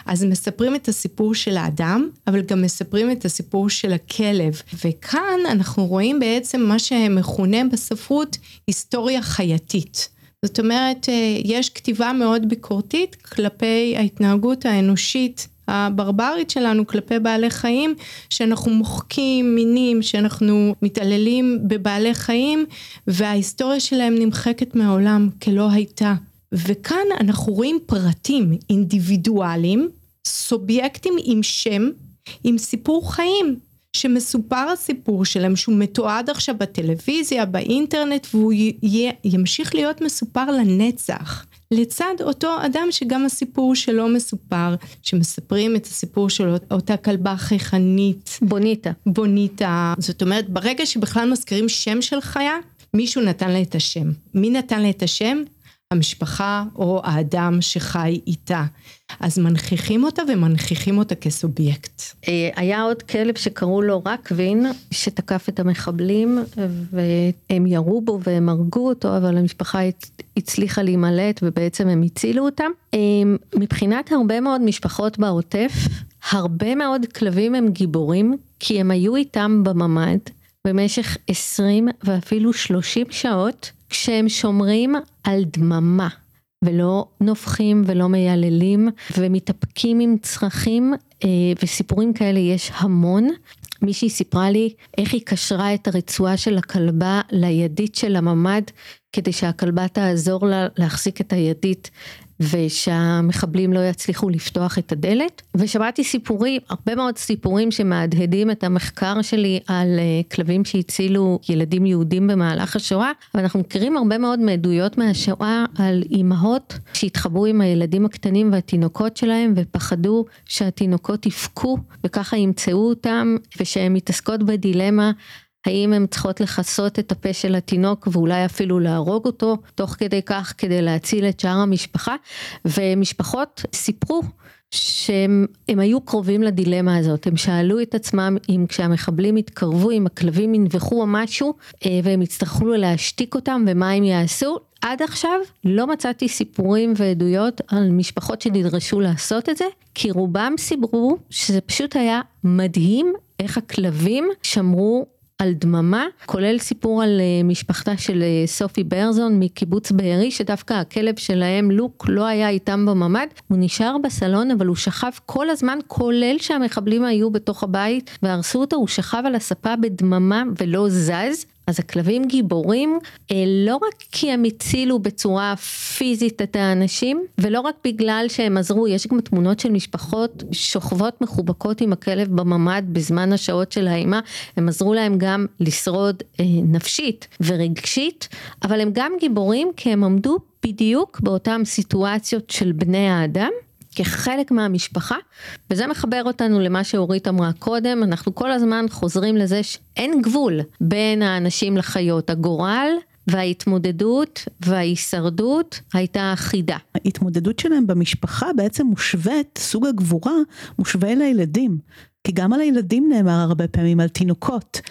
אז מספרים את הסיפור של האדם, אבל גם מספרים את הסיפור של הכלב. וכאן אנחנו רואים בעצם מה שמכונה בספרות היסטוריה חייתית. זאת אומרת, אה, יש כתיבה מאוד ביקורתית כלפי ההתנהגות האנושית הברברית שלנו כלפי בעלי חיים, שאנחנו מוחקים מינים, שאנחנו מתעללים בבעלי חיים, וההיסטוריה שלהם נמחקת מהעולם כלא הייתה. וכאן אנחנו רואים פרטים אינדיבידואליים, סובייקטים עם שם, עם סיפור חיים. שמסופר הסיפור שלהם, שהוא מתועד עכשיו בטלוויזיה, באינטרנט, והוא י- ימשיך להיות מסופר לנצח. לצד אותו אדם שגם הסיפור שלו מסופר, שמספרים את הסיפור של אותה כלבה חייכנית. בוניטה. בוניטה. זאת אומרת, ברגע שבכלל מזכירים שם של חיה, מישהו נתן לה את השם. מי נתן לה את השם? המשפחה או האדם שחי איתה. אז מנכיחים אותה ומנכיחים אותה כסובייקט. אה, היה עוד כלב שקראו לו רקווין, שתקף את המחבלים, והם ירו בו והם הרגו אותו, אבל המשפחה הצליחה להימלט ובעצם הם הצילו אותם. אה, מבחינת הרבה מאוד משפחות בעוטף, הרבה מאוד כלבים הם גיבורים, כי הם היו איתם בממ"ד במשך 20 ואפילו 30 שעות. כשהם שומרים על דממה ולא נובחים ולא מייללים ומתאפקים עם צרכים אה, וסיפורים כאלה יש המון. מישהי סיפרה לי איך היא קשרה את הרצועה של הכלבה לידית של הממ"ד כדי שהכלבה תעזור לה להחזיק את הידית ושהמחבלים לא יצליחו לפתוח את הדלת. ושמעתי סיפורים, הרבה מאוד סיפורים שמהדהדים את המחקר שלי על uh, כלבים שהצילו ילדים יהודים במהלך השואה, ואנחנו מכירים הרבה מאוד מעדויות מהשואה על אימהות שהתחברו עם הילדים הקטנים והתינוקות שלהם ופחדו שהתינוקות יבכו וככה ימצאו אותם ושהן מתעסקות בדילמה האם הן צריכות לכסות את הפה של התינוק ואולי אפילו להרוג אותו תוך כדי כך כדי להציל את שאר המשפחה? ומשפחות סיפרו שהם היו קרובים לדילמה הזאת, הם שאלו את עצמם אם כשהמחבלים יתקרבו, אם הכלבים ינבחו או משהו אה, והם יצטרכו להשתיק אותם ומה הם יעשו, עד עכשיו לא מצאתי סיפורים ועדויות על משפחות שנדרשו לעשות את זה, כי רובם סיפרו שזה פשוט היה מדהים איך הכלבים שמרו על דממה, כולל סיפור על אה, משפחתה של אה, סופי ברזון מקיבוץ בארי, שדווקא הכלב שלהם לוק לא היה איתם בממ"ד, הוא נשאר בסלון אבל הוא שכב כל הזמן, כולל שהמחבלים היו בתוך הבית והרסו אותו, הוא שכב על הספה בדממה ולא זז, אז הכלבים גיבורים אה, לא רק כי הם הצילו בצורה פיזית את האנשים ולא רק בגלל שהם עזרו, יש גם תמונות של משפחות שוכבות מחובקות עם הכלב בממ"ד בזמן השעות של האימה, הם עזרו להם גם לשרוד אה, נפשית ורגשית, אבל הם גם גיבורים כי הם עמדו בדיוק באותן סיטואציות של בני האדם כחלק מהמשפחה, וזה מחבר אותנו למה שאורית אמרה קודם, אנחנו כל הזמן חוזרים לזה שאין גבול בין האנשים לחיות, הגורל וההתמודדות וההישרדות הייתה אחידה. ההתמודדות שלהם במשפחה בעצם מושווית, סוג הגבורה מושווה לילדים, כי גם על הילדים נאמר הרבה פעמים, על תינוקות.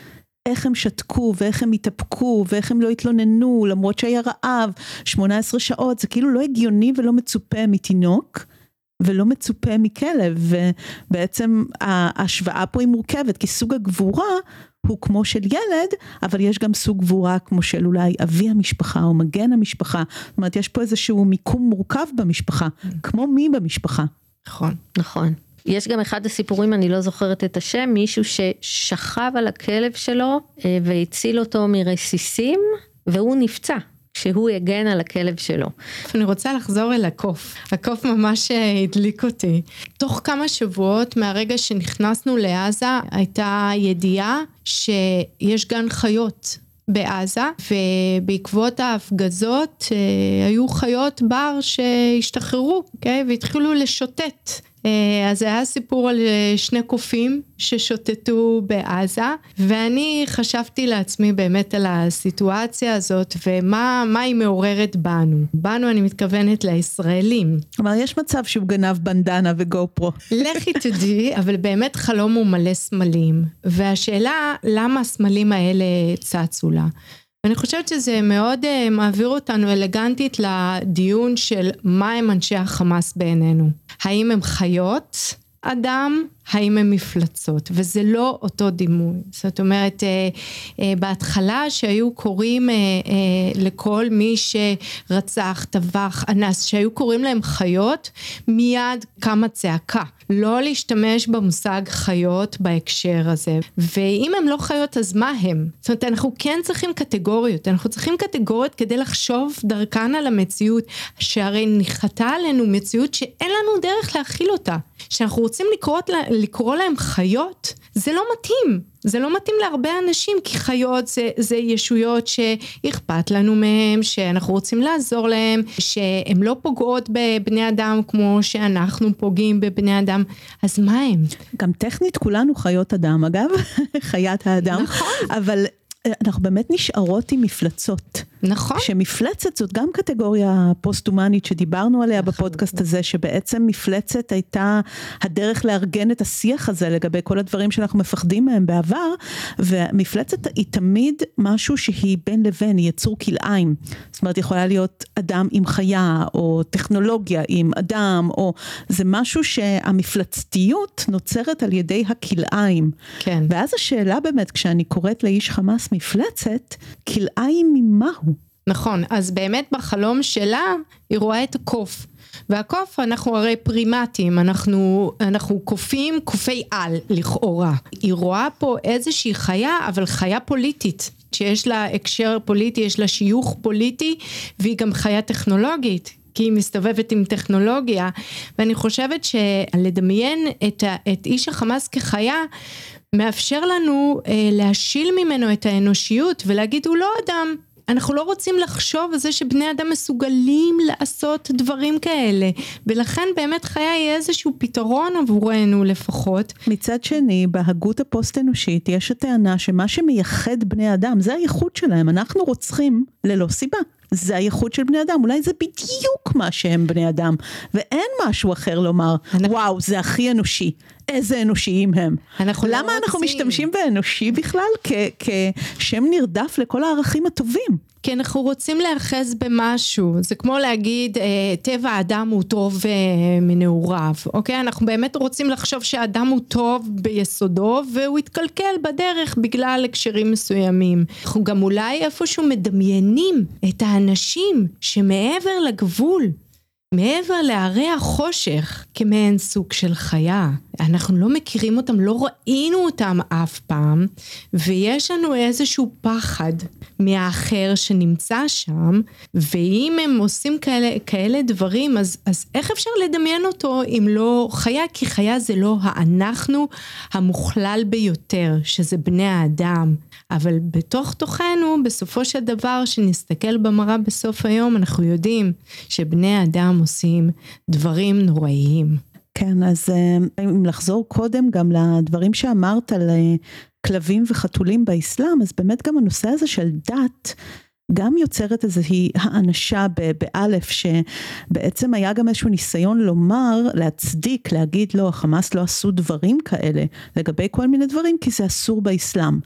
איך הם שתקו ואיך הם התאפקו ואיך הם לא התלוננו למרות שהיה רעב 18 שעות זה כאילו לא הגיוני ולא מצופה מתינוק ולא מצופה מכלב ובעצם ההשוואה פה היא מורכבת כי סוג הגבורה הוא כמו של ילד אבל יש גם סוג גבורה כמו של אולי אבי המשפחה או מגן המשפחה זאת אומרת יש פה איזשהו מיקום מורכב במשפחה כמו מי במשפחה. נכון. נכון. יש גם אחד הסיפורים, אני לא זוכרת את השם, מישהו ששכב על הכלב שלו אה, והציל אותו מרסיסים והוא נפצע. שהוא יגן על הכלב שלו. אני רוצה לחזור אל הקוף. הקוף ממש אה, הדליק אותי. תוך כמה שבועות מהרגע שנכנסנו לעזה הייתה ידיעה שיש גן חיות בעזה ובעקבות ההפגזות אה, היו חיות בר שהשתחררו okay? אוקיי? והתחילו לשוטט אה, אז היה סיפור על אה, שני קופים ששוטטו בעזה ואני חשבתי לעצמי באמת על הסיטואציה הזאת ומה היא מעוררת בנו. בנו אני מתכוונת לישראלים. כלומר יש מצב שהוא גנב בנדנה וגו פרו. לכי תדעי, אבל באמת חלום הוא מלא סמלים והשאלה למה הסמלים האלה צצו לה. אני חושבת שזה מאוד uh, מעביר אותנו אלגנטית לדיון של מה הם אנשי החמאס בעינינו. האם הם חיות אדם? האם הם מפלצות, וזה לא אותו דימוי. זאת אומרת, אה, אה, בהתחלה שהיו קוראים אה, לכל מי שרצח, טבח, אנס, שהיו קוראים להם חיות, מיד קמה צעקה. לא להשתמש במושג חיות בהקשר הזה. ואם הם לא חיות אז מה הם? זאת אומרת אנחנו כן צריכים קטגוריות, אנחנו צריכים קטגוריות כדי לחשוב דרכן על המציאות, שהרי ניחתה עלינו מציאות שאין לנו דרך להכיל אותה. שאנחנו רוצים לקרוא, לקרוא להם חיות, זה לא מתאים. זה לא מתאים להרבה אנשים, כי חיות זה, זה ישויות שאכפת לנו מהם, שאנחנו רוצים לעזור להם, שהן לא פוגעות בבני אדם כמו שאנחנו פוגעים בבני אדם, אז מה הם? גם טכנית כולנו חיות אדם אגב, חיית האדם, נכון. אבל אנחנו באמת נשארות עם מפלצות. נכון. שמפלצת זאת גם קטגוריה פוסט-הומנית שדיברנו עליה נכון. בפודקאסט הזה, שבעצם מפלצת הייתה הדרך לארגן את השיח הזה לגבי כל הדברים שאנחנו מפחדים מהם בעבר, ומפלצת היא תמיד משהו שהיא בין לבין, היא יצור כלאיים. זאת אומרת, יכולה להיות אדם עם חיה, או טכנולוגיה עם אדם, או זה משהו שהמפלצתיות נוצרת על ידי הכלאיים. כן. ואז השאלה באמת, כשאני קוראת לאיש חמאס מפלצת, כלאיים ממהו? נכון, אז באמת בחלום שלה היא רואה את הקוף. והקוף אנחנו הרי פרימטים, אנחנו, אנחנו קופים, קופי על לכאורה. היא רואה פה איזושהי חיה, אבל חיה פוליטית, שיש לה הקשר פוליטי, יש לה שיוך פוליטי, והיא גם חיה טכנולוגית. כי היא מסתובבת עם טכנולוגיה ואני חושבת שלדמיין את, את איש החמאס כחיה מאפשר לנו אה, להשיל ממנו את האנושיות ולהגיד הוא לא אדם. אנחנו לא רוצים לחשוב על זה שבני אדם מסוגלים לעשות דברים כאלה. ולכן באמת חיה היא איזשהו פתרון עבורנו לפחות. מצד שני בהגות הפוסט אנושית יש הטענה שמה שמייחד בני אדם זה הייחוד שלהם. אנחנו רוצחים ללא סיבה. זה הייחוד של בני אדם, אולי זה בדיוק מה שהם בני אדם, ואין משהו אחר לומר, אנחנו... וואו, זה הכי אנושי, איזה אנושיים הם. אנחנו לא למה לא אנחנו רוצים. משתמשים באנושי בכלל כשם נרדף לכל הערכים הטובים? כי אנחנו רוצים להיאחז במשהו, זה כמו להגיד אה, טבע האדם הוא טוב אה, מנעוריו, אוקיי? אנחנו באמת רוצים לחשוב שהאדם הוא טוב ביסודו והוא יתקלקל בדרך בגלל הקשרים מסוימים. אנחנו גם אולי איפשהו מדמיינים את האנשים שמעבר לגבול מעבר להרי החושך כמעין סוג של חיה. אנחנו לא מכירים אותם, לא ראינו אותם אף פעם, ויש לנו איזשהו פחד מהאחר שנמצא שם, ואם הם עושים כאלה, כאלה דברים, אז, אז איך אפשר לדמיין אותו אם לא חיה? כי חיה זה לא האנחנו המוכלל ביותר, שזה בני האדם. אבל בתוך תוכנו, בסופו של דבר, שנסתכל במראה בסוף היום, אנחנו יודעים שבני האדם עושים דברים נוראיים. כן, אז אה, אם לחזור קודם גם לדברים שאמרת על אה, כלבים וחתולים באסלאם, אז באמת גם הנושא הזה של דת, גם יוצרת איזושהי האנשה באלף שבעצם היה גם איזשהו ניסיון לומר, להצדיק, להגיד לא, החמאס לא עשו דברים כאלה לגבי כל מיני דברים כי זה אסור באסלאם.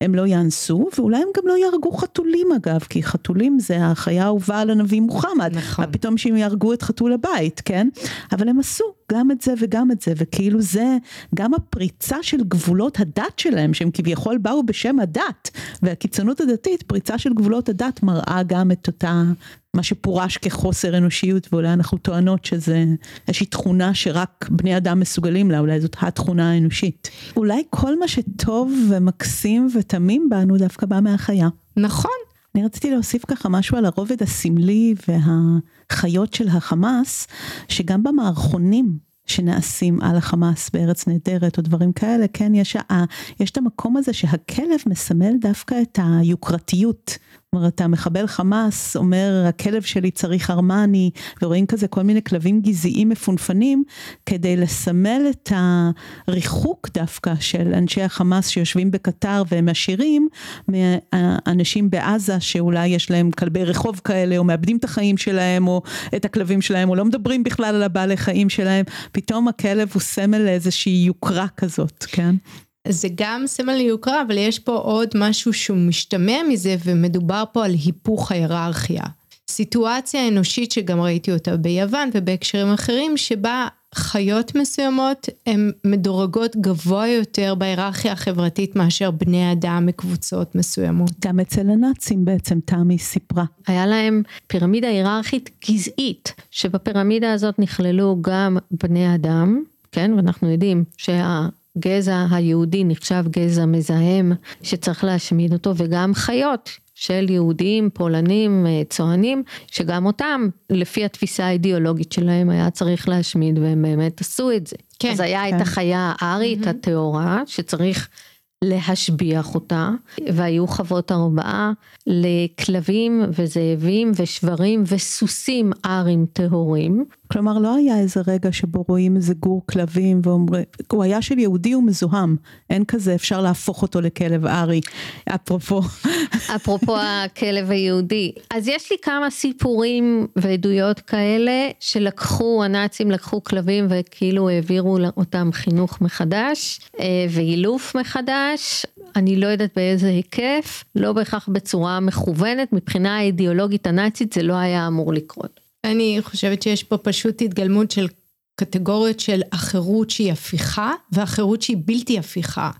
הם לא יאנסו, ואולי הם גם לא יהרגו חתולים אגב, כי חתולים זה החיה האהובה על הנביא מוחמד. נכון. מה פתאום שהם יהרגו את חתול הבית, כן? אבל הם עשו גם את זה וגם את זה, וכאילו זה גם הפריצה של גבולות הדת שלהם, שהם כביכול באו בשם הדת, והקיצונות הדתית, פריצה של גבולות הדת מראה גם את אותה מה שפורש כחוסר אנושיות ואולי אנחנו טוענות שזה איזושהי תכונה שרק בני אדם מסוגלים לה, אולי זאת התכונה האנושית. אולי כל מה שטוב ומקסים ותמים בנו דווקא בא מהחיה. נכון. אני רציתי להוסיף ככה משהו על הרובד הסמלי והחיות של החמאס, שגם במערכונים שנעשים על החמאס בארץ נהדרת או דברים כאלה, כן, יש, יש את המקום הזה שהכלב מסמל דווקא את היוקרתיות. זאת אומרת, המחבל חמאס אומר, הכלב שלי צריך ארמני, ורואים כזה כל מיני כלבים גזעיים מפונפנים, כדי לסמל את הריחוק דווקא של אנשי החמאס שיושבים בקטר והם עשירים, מאנשים בעזה שאולי יש להם כלבי רחוב כאלה, או מאבדים את החיים שלהם, או את הכלבים שלהם, או לא מדברים בכלל על הבעלי חיים שלהם, פתאום הכלב הוא סמל לאיזושהי יוקרה כזאת, כן? זה גם סמל ליוקרה, אבל יש פה עוד משהו שהוא משתמע מזה, ומדובר פה על היפוך ההיררכיה. סיטואציה אנושית שגם ראיתי אותה ביוון ובהקשרים אחרים, שבה חיות מסוימות הן מדורגות גבוה יותר בהיררכיה החברתית מאשר בני אדם מקבוצות מסוימות. גם אצל הנאצים בעצם תמי סיפרה. היה להם פירמידה היררכית גזעית, שבפירמידה הזאת נכללו גם בני אדם, כן, ואנחנו יודעים שה... גזע היהודי נחשב גזע מזהם שצריך להשמיד אותו וגם חיות של יהודים, פולנים, אה, צוענים, שגם אותם, לפי התפיסה האידיאולוגית שלהם, היה צריך להשמיד, והם באמת עשו את זה. כן. אז היה כן. את החיה הארית mm-hmm. הטהורה, שצריך להשביח אותה, והיו חוות ארבעה לכלבים וזאבים ושברים וסוסים ארים טהורים. כלומר לא היה איזה רגע שבו רואים איזה גור כלבים ואומרים, הוא היה של יהודי ומזוהם, אין כזה אפשר להפוך אותו לכלב ארי, אפרופו. אפרופו הכלב היהודי. אז יש לי כמה סיפורים ועדויות כאלה שלקחו, הנאצים לקחו כלבים וכאילו העבירו אותם חינוך מחדש אה, ואילוף מחדש. אני לא יודעת באיזה היקף, לא בהכרח בצורה מכוונת, מבחינה אידיאולוגית הנאצית זה לא היה אמור לקרות. אני חושבת שיש פה פשוט התגלמות של קטגוריות של החירות שהיא הפיכה והחירות שהיא בלתי הפיכה.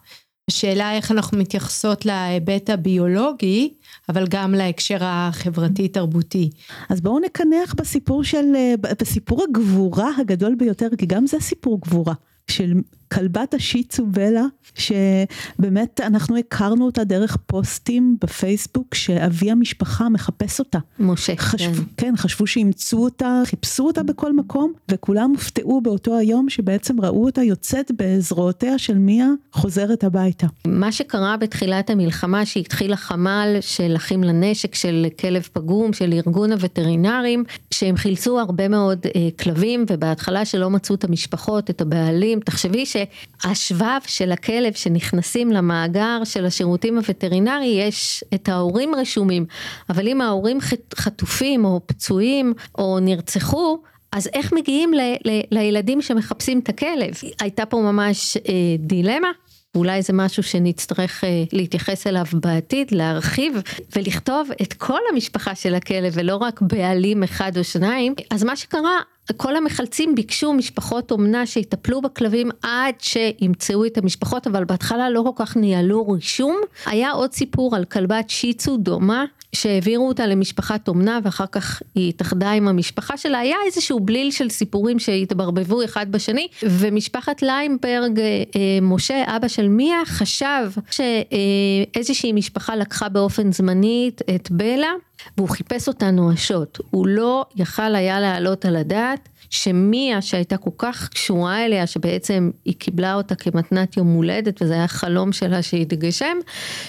השאלה איך אנחנו מתייחסות להיבט הביולוגי, אבל גם להקשר החברתי-תרבותי. אז בואו נקנח בסיפור של, בסיפור הגבורה הגדול ביותר, כי גם זה סיפור גבורה. של כלבת השיצו בלה, שבאמת אנחנו הכרנו אותה דרך פוסטים בפייסבוק, שאבי המשפחה מחפש אותה. משה, חשב, כן. כן, חשבו שאימצו אותה, חיפשו אותה בכל מקום, וכולם הופתעו באותו היום שבעצם ראו אותה יוצאת בזרועותיה של מיה, חוזרת הביתה. מה שקרה בתחילת המלחמה, שהתחיל החמ"ל של אחים לנשק, של כלב פגום, של ארגון הווטרינרים, שהם חילצו הרבה מאוד אה, כלבים, ובהתחלה שלא מצאו את המשפחות, את הבעלים, תחשבי ש... שהשבב של הכלב שנכנסים למאגר של השירותים הווטרינרי יש את ההורים רשומים, אבל אם ההורים חטופים או פצועים או נרצחו, אז איך מגיעים ל, ל, לילדים שמחפשים את הכלב? הייתה פה ממש אה, דילמה. אולי זה משהו שנצטרך אה, להתייחס אליו בעתיד, להרחיב ולכתוב את כל המשפחה של הכלב ולא רק בעלים אחד או שניים. אז מה שקרה, כל המחלצים ביקשו משפחות אומנה שיטפלו בכלבים עד שימצאו את המשפחות, אבל בהתחלה לא כל כך ניהלו רישום. היה עוד סיפור על כלבת שיצו דומה, שהעבירו אותה למשפחת אומנה ואחר כך היא התאחדה עם המשפחה שלה, היה איזשהו בליל של סיפורים שהתברבבו אחד בשני, ומשפחת ליימברג, אה, אה, משה, אבא של מיה, חשב שאיזושהי משפחה לקחה באופן זמני את בלה. והוא חיפש אותה נואשות, הוא לא יכל היה להעלות על הדעת שמיה שהייתה כל כך קשורה אליה שבעצם היא קיבלה אותה כמתנת יום הולדת וזה היה חלום שלה שהתגשם,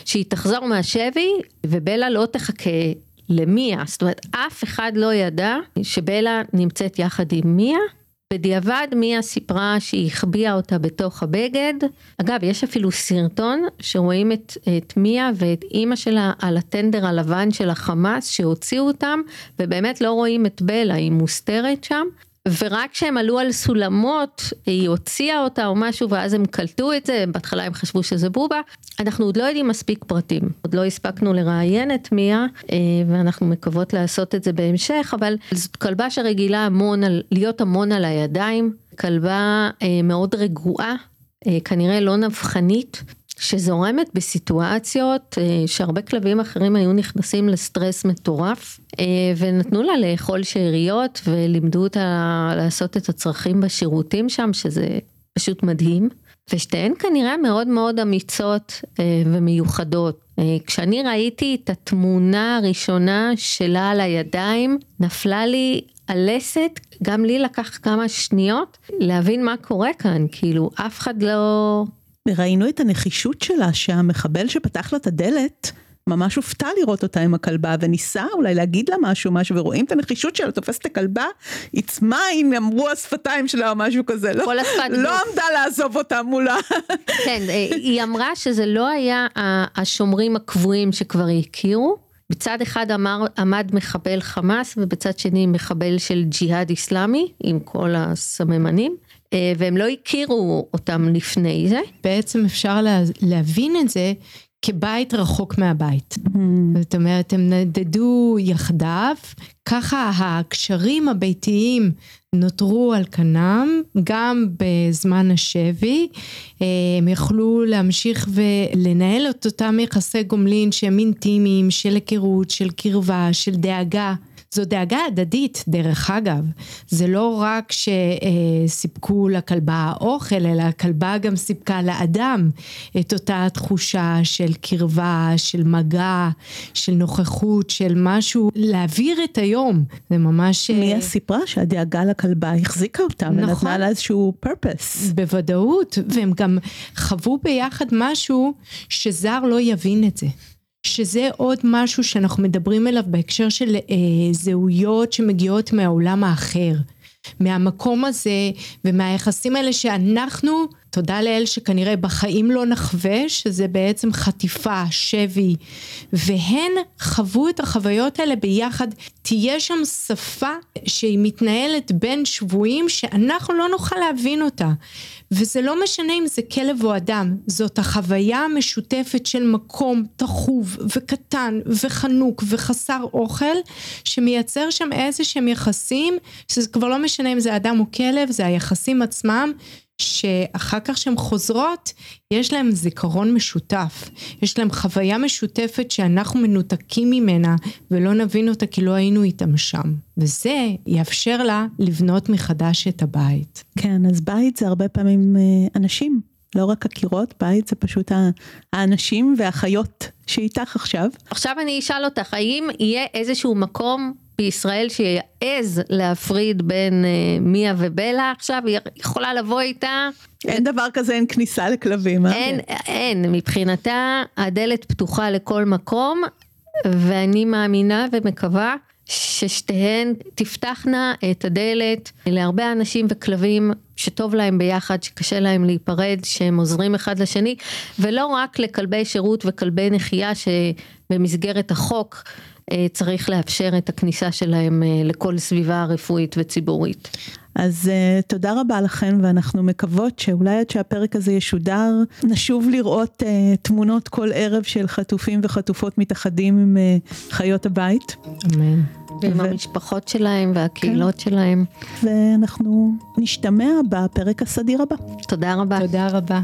שהיא תחזור מהשבי ובלה לא תחכה למיה, זאת אומרת אף אחד לא ידע שבלה נמצאת יחד עם מיה בדיעבד מיה סיפרה שהיא החביאה אותה בתוך הבגד. אגב, יש אפילו סרטון שרואים את, את מיה ואת אימא שלה על הטנדר הלבן של החמאס שהוציאו אותם, ובאמת לא רואים את בלה, היא מוסתרת שם. ורק כשהם עלו על סולמות, היא הוציאה אותה או משהו, ואז הם קלטו את זה, בהתחלה הם חשבו שזה בובה. אנחנו עוד לא יודעים מספיק פרטים, עוד לא הספקנו לראיין את מיה, אה, ואנחנו מקוות לעשות את זה בהמשך, אבל זאת כלבה שרגילה המון על, להיות המון על הידיים, כלבה אה, מאוד רגועה, אה, כנראה לא נבחנית, שזורמת בסיטואציות אה, שהרבה כלבים אחרים היו נכנסים לסטרס מטורף אה, ונתנו לה לאכול שאריות ולימדו אותה לעשות את הצרכים בשירותים שם שזה פשוט מדהים ושתיהן כנראה מאוד מאוד אמיצות אה, ומיוחדות. כשאני ראיתי את התמונה הראשונה שלה על הידיים נפלה לי הלסת, גם לי לקח כמה שניות להבין מה קורה כאן, כאילו אף אחד לא, ראינו את הנחישות שלה שהמחבל שפתח לה את הדלת ממש הופתע לראות אותה עם הכלבה וניסה אולי להגיד לה משהו משהו ורואים את הנחישות שלה תופסת את הכלבה it's mine אמרו השפתיים שלה או משהו כזה לא, לא עמדה לעזוב אותה מולה. כן היא אמרה שזה לא היה השומרים הקבועים שכבר הכירו בצד אחד אמר, עמד מחבל חמאס ובצד שני מחבל של ג'יהאד איסלאמי עם כל הסממנים. אה, והם לא הכירו אותם לפני זה. בעצם אפשר לה, להבין את זה כבית רחוק מהבית. Mm. זאת אומרת, הם נדדו יחדיו, ככה הקשרים הביתיים נותרו על כנם, גם בזמן השבי. הם יכלו להמשיך ולנהל את אותם יחסי גומלין שהם אינטימיים, של היכרות, של קרבה, של דאגה. זו דאגה הדדית דרך אגב, זה לא רק שסיפקו לכלבה אוכל, אלא הכלבה גם סיפקה לאדם את אותה תחושה של קרבה, של מגע, של נוכחות, של משהו, להעביר את היום, זה ממש... מיה אה, סיפרה שהדאגה לכלבה החזיקה אותה, נכון, ונתנה לה איזשהו purpose. בוודאות, והם גם חוו ביחד משהו שזר לא יבין את זה. שזה עוד משהו שאנחנו מדברים אליו בהקשר של אה, זהויות שמגיעות מהעולם האחר. מהמקום הזה ומהיחסים האלה שאנחנו, תודה לאל שכנראה בחיים לא נחווה, שזה בעצם חטיפה, שבי, והן חוו את החוויות האלה ביחד. תהיה שם שפה שהיא מתנהלת בין שבויים שאנחנו לא נוכל להבין אותה. וזה לא משנה אם זה כלב או אדם, זאת החוויה המשותפת של מקום תחוב וקטן וחנוק וחסר אוכל, שמייצר שם איזה שהם יחסים, שזה כבר לא משנה אם זה אדם או כלב, זה היחסים עצמם, שאחר כך שהן חוזרות, יש להם זיכרון משותף, יש להם חוויה משותפת שאנחנו מנותקים ממנה ולא נבין אותה כי לא היינו איתם שם. וזה יאפשר לה לבנות מחדש את הבית. כן, אז בית זה הרבה פעמים אה, אנשים, לא רק הקירות, בית זה פשוט האנשים והחיות שאיתך עכשיו. עכשיו אני אשאל אותך, האם יהיה איזשהו מקום בישראל שיעז להפריד בין uh, מיה ובלה עכשיו, היא יכולה לבוא איתה. אין דבר כזה, אין כניסה לכלבים. אה? אין, אין, מבחינתה הדלת פתוחה לכל מקום, ואני מאמינה ומקווה ששתיהן תפתחנה את הדלת להרבה אנשים וכלבים שטוב להם ביחד, שקשה להם להיפרד, שהם עוזרים אחד לשני, ולא רק לכלבי שירות וכלבי נחייה שבמסגרת החוק אה, צריך לאפשר את הכניסה שלהם אה, לכל סביבה רפואית וציבורית. אז uh, תודה רבה לכן ואנחנו מקוות שאולי עד שהפרק הזה ישודר נשוב לראות uh, תמונות כל ערב של חטופים וחטופות מתאחדים עם uh, חיות הבית. אמן. ועם ו... המשפחות שלהם והקהילות כן. שלהם. ואנחנו נשתמע בפרק הסדיר הבא. תודה רבה. תודה רבה.